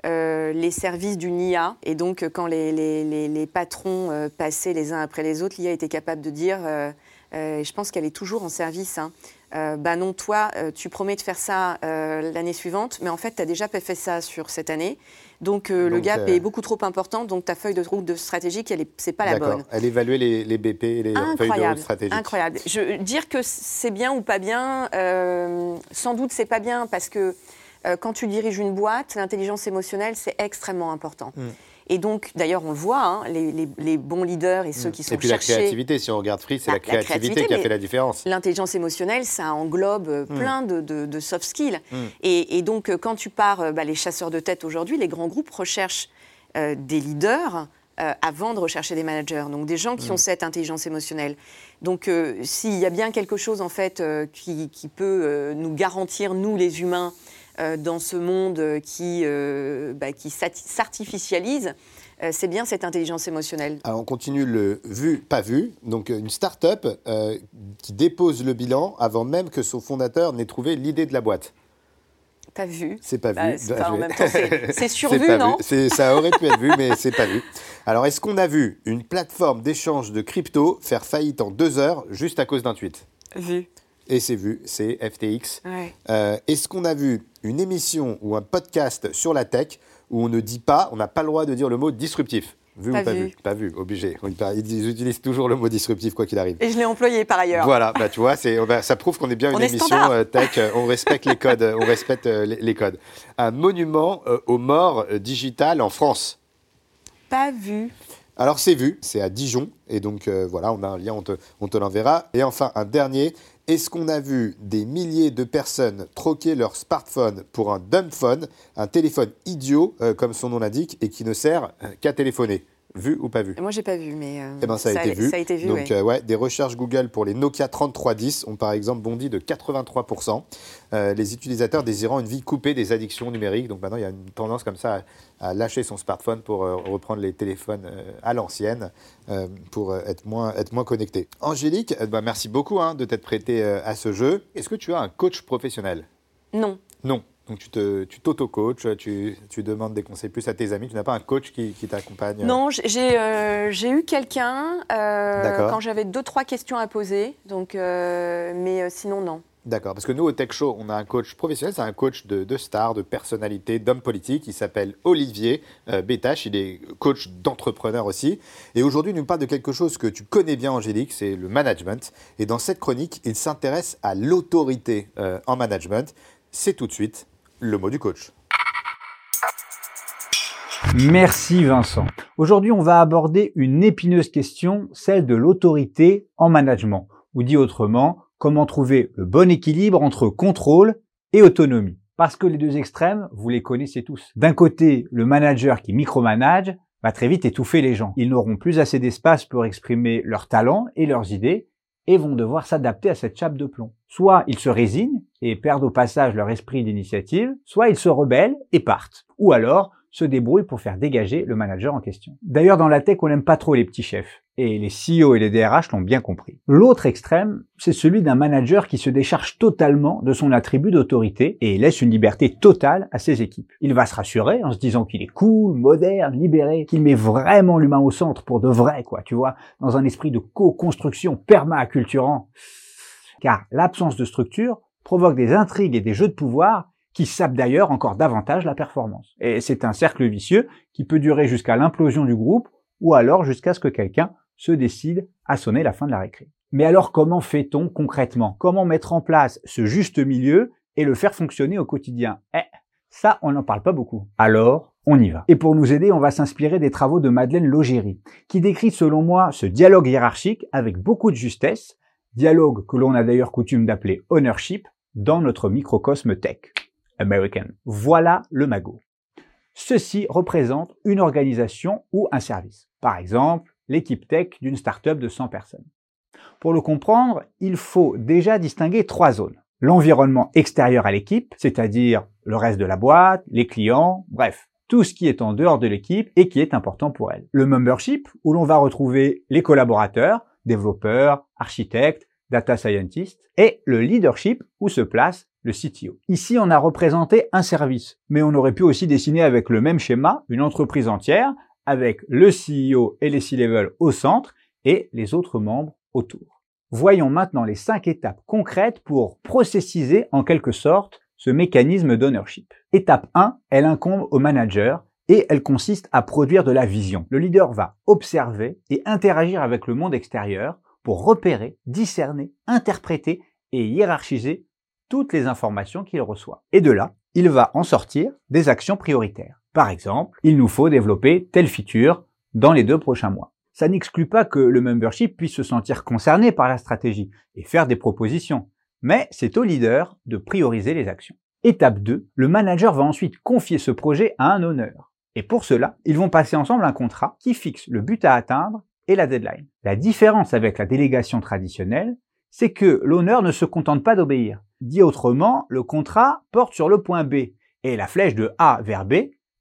euh, les services d'une IA. Et donc, euh, quand les, les- les- les patrons euh, passaient les uns après les autres, l'IA était capable de dire, euh, je pense qu'elle est toujours en service, hein, bah non, toi, tu promets de faire ça l'année suivante, mais en fait, tu as déjà fait ça sur cette année. Donc, le gap est beaucoup trop important, donc ta feuille de route de stratégique, elle est- c'est pas la bonne. Elle évaluait les, les BP et les feuilles de route stratégiques. incroyable. Je, dire que c'est bien ou pas bien, sans doute c'est pas bien parce que euh, quand tu diriges une boîte, l'intelligence émotionnelle c'est extrêmement important. Mm. Et donc, d'ailleurs, on le voit, hein, les, les- les bons leaders et ceux qui sont Mm. Et puis la cherchés. créativité, si on regarde Free, c'est Ah, la la créativité, créativité, qui a fait la différence. L'intelligence émotionnelle, ça englobe euh, Mm. plein de, de- de soft skills. Mm. Et, et donc, euh, quand tu pars, bah, les chasseurs de tête aujourd'hui, les grands groupes recherchent euh, des leaders euh, avant de rechercher des managers, donc des gens qui Mm. ont cette intelligence émotionnelle. Donc, euh, s'il y a bien quelque chose en fait euh, qui, qui peut nous garantir, nous les humains, dans ce monde euh, qui, euh, bah, qui s'artificialise, euh, c'est bien cette intelligence émotionnelle. Alors on continue le vu, pas vu. Donc euh, une start-up euh, qui dépose le bilan avant même que son fondateur n'ait trouvé l'idée de la boîte. Pas vu. C'est pas Bah, vu. c'est Bien pas- en joué. même temps, c'est- (laughs) c'est survu, non vu. Ça aurait pu être vu, mais c'est pas vu. Alors, est-ce qu'on a vu une plateforme d'échange de crypto faire faillite en deux heures juste à cause d'un tweet? Vu. Et c'est vu, c'est FTX. Ouais. Euh, est-ce qu'on a vu une émission ou un podcast sur la tech où on ne dit pas, on n'a pas le droit de dire le mot disruptif? Vu Pas ou pas vu. vu? Pas vu, obligé. Ils utilisent toujours le mot disruptif quoi qu'il arrive. Et je l'ai employé par ailleurs. Voilà, bah, tu vois, c'est, bah, ça prouve qu'on est bien On une est émission standard. euh, tech, euh, on respecte les codes, on respecte les, les codes. Un monument euh, aux morts digitales en France. Pas vu. Alors c'est vu, c'est à Dijon, et donc euh, voilà, on a un lien, on te, on te l'enverra. Et enfin, un dernier, est-ce qu'on a vu des milliers de personnes troquer leur smartphone pour un dumb phone, un téléphone idiot, euh, comme son nom l'indique, et qui ne sert euh, qu'à téléphoner? Vu ou pas vu? Moi, j'ai pas vu, mais euh, eh ben, ça, a été vu. Ça a été vu, Donc, ouais. euh, ouais, des recherches Google pour les Nokia 3310 ont par exemple bondi de 83%. Euh, les utilisateurs désirant une vie coupée des addictions numériques. Donc maintenant, il y a une tendance comme ça à, à lâcher son smartphone pour reprendre les téléphones à l'ancienne pour être moins, être moins connecté. Angélique, bah, merci beaucoup hein, de t'être prêtée à ce jeu. Est-ce que tu as un coach professionnel? Non. Non. Donc tu te- tu t'auto-coaches, tu, tu demandes des conseils plus à tes amis. Tu n'as pas un coach qui, qui t'accompagne euh? Non, j'ai- euh, j'ai eu quelqu'un euh, quand j'avais deux, trois questions à poser. Donc, euh, mais sinon, non. D'accord, parce que nous, au Tech Show, on a un coach professionnel, c'est un coach de, de stars, de personnalités, d'hommes politiques. Il s'appelle Olivier Bétache, il est coach d'entrepreneurs aussi. Et aujourd'hui, il nous parle de quelque chose que tu connais bien, Angélique, c'est le management. Et dans cette chronique, il s'intéresse à l'autorité en management. C'est tout de suite le mot du coach. Merci Vincent. Aujourd'hui, on va aborder une épineuse question, celle de l'autorité en management, ou dit autrement, comment trouver le bon équilibre entre contrôle et autonomie. Parce que les deux extrêmes, vous les connaissez tous. D'un côté, le manager qui micromanage va très vite étouffer les gens. Ils n'auront plus assez d'espace pour exprimer leurs talents et leurs idées et vont devoir s'adapter à cette chape de plomb. Soit ils se résignent et perdent au passage leur esprit d'initiative, soit ils se rebellent et partent. Ou alors se débrouillent pour faire dégager le manager en question. D'ailleurs, dans la tech, on n'aime pas trop les petits chefs. Et les CEO et les DRH l'ont bien compris. L'autre extrême, c'est celui d'un manager qui se décharge totalement de son attribut d'autorité et laisse une liberté totale à ses équipes. Il va se rassurer en se disant qu'il est cool, moderne, libéré, qu'il met vraiment l'humain au centre pour de vrai, quoi, tu vois, dans un esprit de co-construction perma-acculturant. Car l'absence de structure provoque des intrigues et des jeux de pouvoir qui sapent d'ailleurs encore davantage la performance. Et c'est un cercle vicieux qui peut durer jusqu'à l'implosion du groupe ou alors jusqu'à ce que quelqu'un se décide à sonner la fin de la récré. Mais alors comment fait-on concrètement? Comment mettre en place ce juste milieu et le faire fonctionner au quotidien? Eh, ça, on n'en parle pas beaucoup. Alors, on y va. Et pour nous aider, on va s'inspirer des travaux de Madeleine Logéry, qui décrit selon moi ce dialogue hiérarchique avec beaucoup de justesse, dialogue que l'on a d'ailleurs coutume d'appeler ownership dans notre microcosme tech. American. Voilà le magot. Ceci représente une organisation ou un service. Par exemple, l'équipe tech d'une startup de 100 personnes. Pour le comprendre, il faut déjà distinguer trois zones. L'environnement extérieur à l'équipe, c'est-à-dire le reste de la boîte, les clients, bref, tout ce qui est en dehors de l'équipe et qui est important pour elle. Le membership, où l'on va retrouver les collaborateurs, développeurs, architectes, data scientists, et le leadership, où se place le CTO. Ici, on a représenté un service, mais on aurait pu aussi dessiner avec le même schéma une entreprise entière, avec le CEO et les C-level au centre et les autres membres autour. Voyons maintenant les cinq étapes concrètes pour processiser en quelque sorte ce mécanisme d'ownership. Étape 1, elle incombe au manager et elle consiste à produire de la vision. Le leader va observer et interagir avec le monde extérieur pour repérer, discerner, interpréter et hiérarchiser toutes les informations qu'il reçoit. Et de là, il va en sortir des actions prioritaires. Par exemple, il nous faut développer telle feature dans les deux prochains mois. Ça n'exclut pas que le membership puisse se sentir concerné par la stratégie et faire des propositions, mais c'est au leader de prioriser les actions. Étape 2, le manager va ensuite confier ce projet à un honneur. Et pour cela, ils vont passer ensemble un contrat qui fixe le but à atteindre et la deadline. La différence avec la délégation traditionnelle, c'est que l'honneur ne se contente pas d'obéir. Dit autrement, le contrat porte sur le point B et la flèche de A vers B,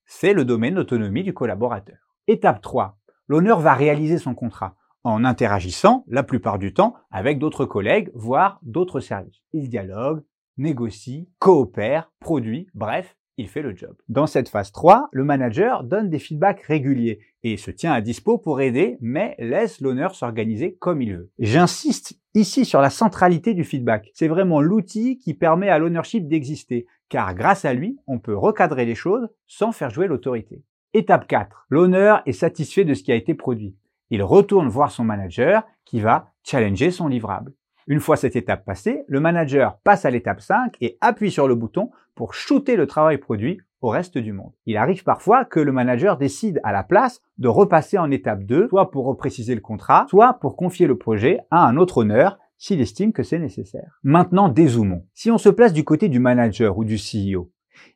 c'est le domaine d'autonomie du collaborateur. Étape 3. L'honneur va réaliser son contrat en interagissant la plupart du temps avec d'autres collègues, voire d'autres services. Il dialogue, négocie, coopère, produit, bref, il fait le job. Dans cette phase 3, le manager donne des feedbacks réguliers et se tient à dispo pour aider, mais laisse l'honneur s'organiser comme il veut. J'insiste ici sur la centralité du feedback. C'est vraiment l'outil qui permet à l'ownership d'exister, car grâce à lui, on peut recadrer les choses sans faire jouer l'autorité. Étape 4. L'honneur est satisfait de ce qui a été produit. Il retourne voir son manager qui va challenger son livrable. Une fois cette étape passée, le manager passe à l'étape 5 et appuie sur le bouton pour shooter le travail produit au reste du monde. Il arrive parfois que le manager décide à la place de repasser en étape 2, soit pour repréciser le contrat, soit pour confier le projet à un autre honneur s'il estime que c'est nécessaire. Maintenant, dézoomons. Si on se place du côté du manager ou du CEO,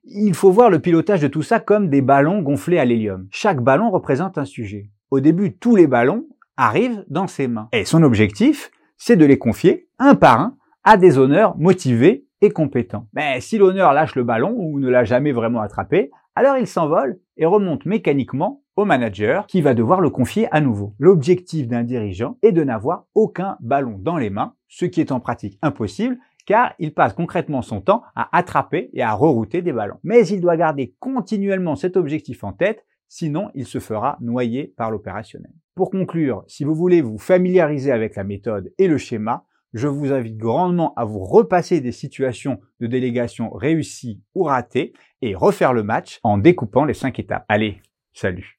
il faut voir le pilotage de tout ça comme des ballons gonflés à l'hélium. Chaque ballon représente un sujet. Au début, tous les ballons arrivent dans ses mains. Et son objectif, c'est de les confier un par un à des honneurs motivés et compétents. Mais si l'honneur lâche le ballon ou ne l'a jamais vraiment attrapé, alors il s'envole et remonte mécaniquement au manager qui va devoir le confier à nouveau. L'objectif d'un dirigeant est de n'avoir aucun ballon dans les mains, ce qui est en pratique impossible car il passe concrètement son temps à attraper et à rerouter des ballons. Mais il doit garder continuellement cet objectif en tête, sinon il se fera noyer par l'opérationnel. Pour conclure, si vous voulez vous familiariser avec la méthode et le schéma, je vous invite grandement à vous repasser des situations de délégation réussies ou ratées et refaire le match en découpant les cinq étapes. Allez, salut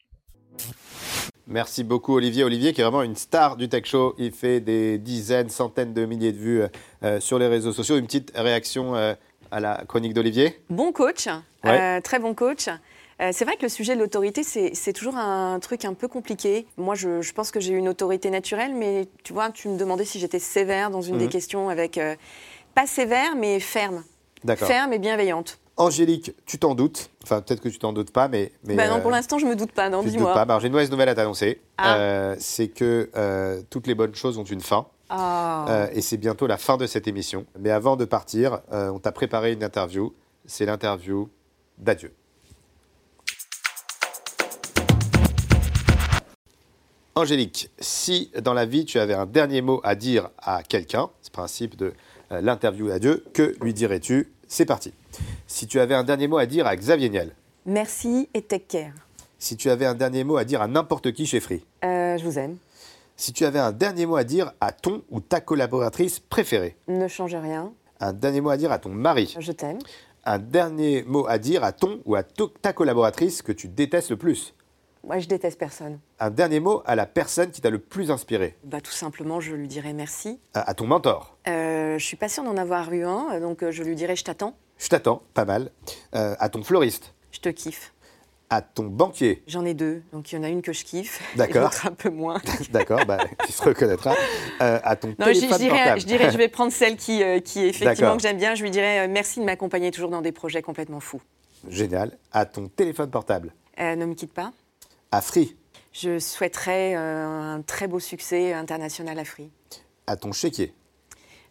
Merci beaucoup Olivier. Olivier qui est vraiment une star du tech show. Il fait des dizaines, centaines de milliers de vues euh, sur les réseaux sociaux. Une petite réaction euh, à la chronique d'Olivier Bon coach, euh, très bon coach. Euh, c'est vrai que le sujet de l'autorité, c'est toujours un truc un peu compliqué. Moi, je, pense que j'ai une autorité naturelle, mais tu vois, tu me demandais si j'étais sévère dans une des Mhm. questions avec... euh, pas sévère, mais ferme. D'accord. Ferme et bienveillante. Angélique, tu t'en doutes. Enfin, peut-être que tu t'en doutes pas, mais. mais Bah non, euh, pour l'instant, je me doute pas, non, dis-moi. J'ai une mauvaise nouvelle à t'annoncer. Ah. Euh, c'est que euh, toutes les bonnes choses ont une fin. Ah. Euh, et c'est bientôt la fin de cette émission. Mais avant de partir, euh, on t'a préparé une interview. C'est l'interview d'adieu. Angélique, si dans la vie tu avais un dernier mot à dire à quelqu'un, c'est le principe de euh, l'interview d'adieu, que lui dirais-tu? C'est parti. Si tu avais un dernier mot à dire à Xavier Niel, Merci et take care. si tu avais un dernier mot à dire à n'importe qui chez Free, Euh, je vous aime. si tu avais un dernier mot à dire à ton ou ta collaboratrice préférée, Ne changez rien. Un dernier mot à dire à ton mari. Je t'aime. Un dernier mot à dire à ton ou à ta collaboratrice que tu détestes le plus. Moi, je déteste personne. Un dernier mot à la personne qui t'a le plus inspiré. Bah, tout simplement, je lui dirais merci. À, à ton mentor. Euh, je suis pas sûre d'en avoir eu un, donc euh, je lui dirais je t'attends, Je t'attends, pas mal. Euh, à ton fleuriste. je te kiffe. À ton banquier. J'en ai deux, donc il y en a une que je kiffe, (laughs) et D'accord. l'autre un peu moins. (laughs) D'accord, bah, tu se reconnaîtras. Euh, à ton Non, je, je téléphone dirais, portable. je dirais, je vais (laughs) prendre celle qui, qui effectivement D'accord. que j'aime bien. Je lui dirais merci de m'accompagner toujours dans des projets complètement fous. Génial. À ton téléphone portable. Ne me quitte pas. À Free. Je souhaiterais euh, un très beau succès international à Free. À ton chéquier.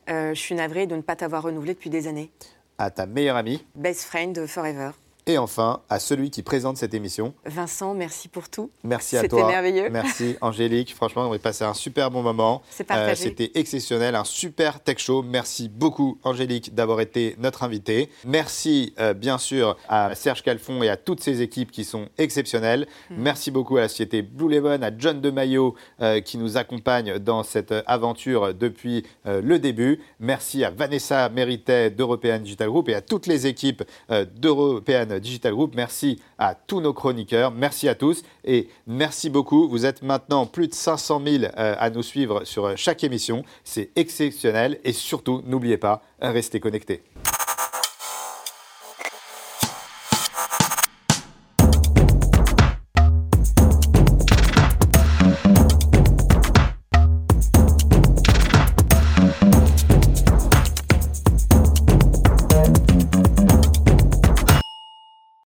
Euh, je suis navrée de ne pas t'avoir renouvelé depuis des années. À ta meilleure amie. Best friend forever. Et enfin, à celui qui présente cette émission. Vincent, merci pour tout. Merci à C'était toi. merveilleux. Merci Angélique. Franchement, on a passé un super bon moment. Euh, C'est partagé. C'était exceptionnel, un super tech show. Merci beaucoup Angélique d'avoir été notre invitée. Merci euh, bien sûr à Serge Calfon et à toutes ses équipes qui sont exceptionnelles. Mm. Merci beaucoup à la société Blue Lemon, à John de Mayo euh, qui nous accompagne dans cette euh, aventure depuis euh, le début. Merci à Vanessa Méritet d'European Digital Group et à toutes les équipes euh, d'European Digital Group. Merci à tous nos chroniqueurs. Merci à tous et merci beaucoup. Vous êtes maintenant plus de 500 000 euh, à nous suivre sur euh, chaque émission. C'est exceptionnel et surtout, n'oubliez pas, restez connectés.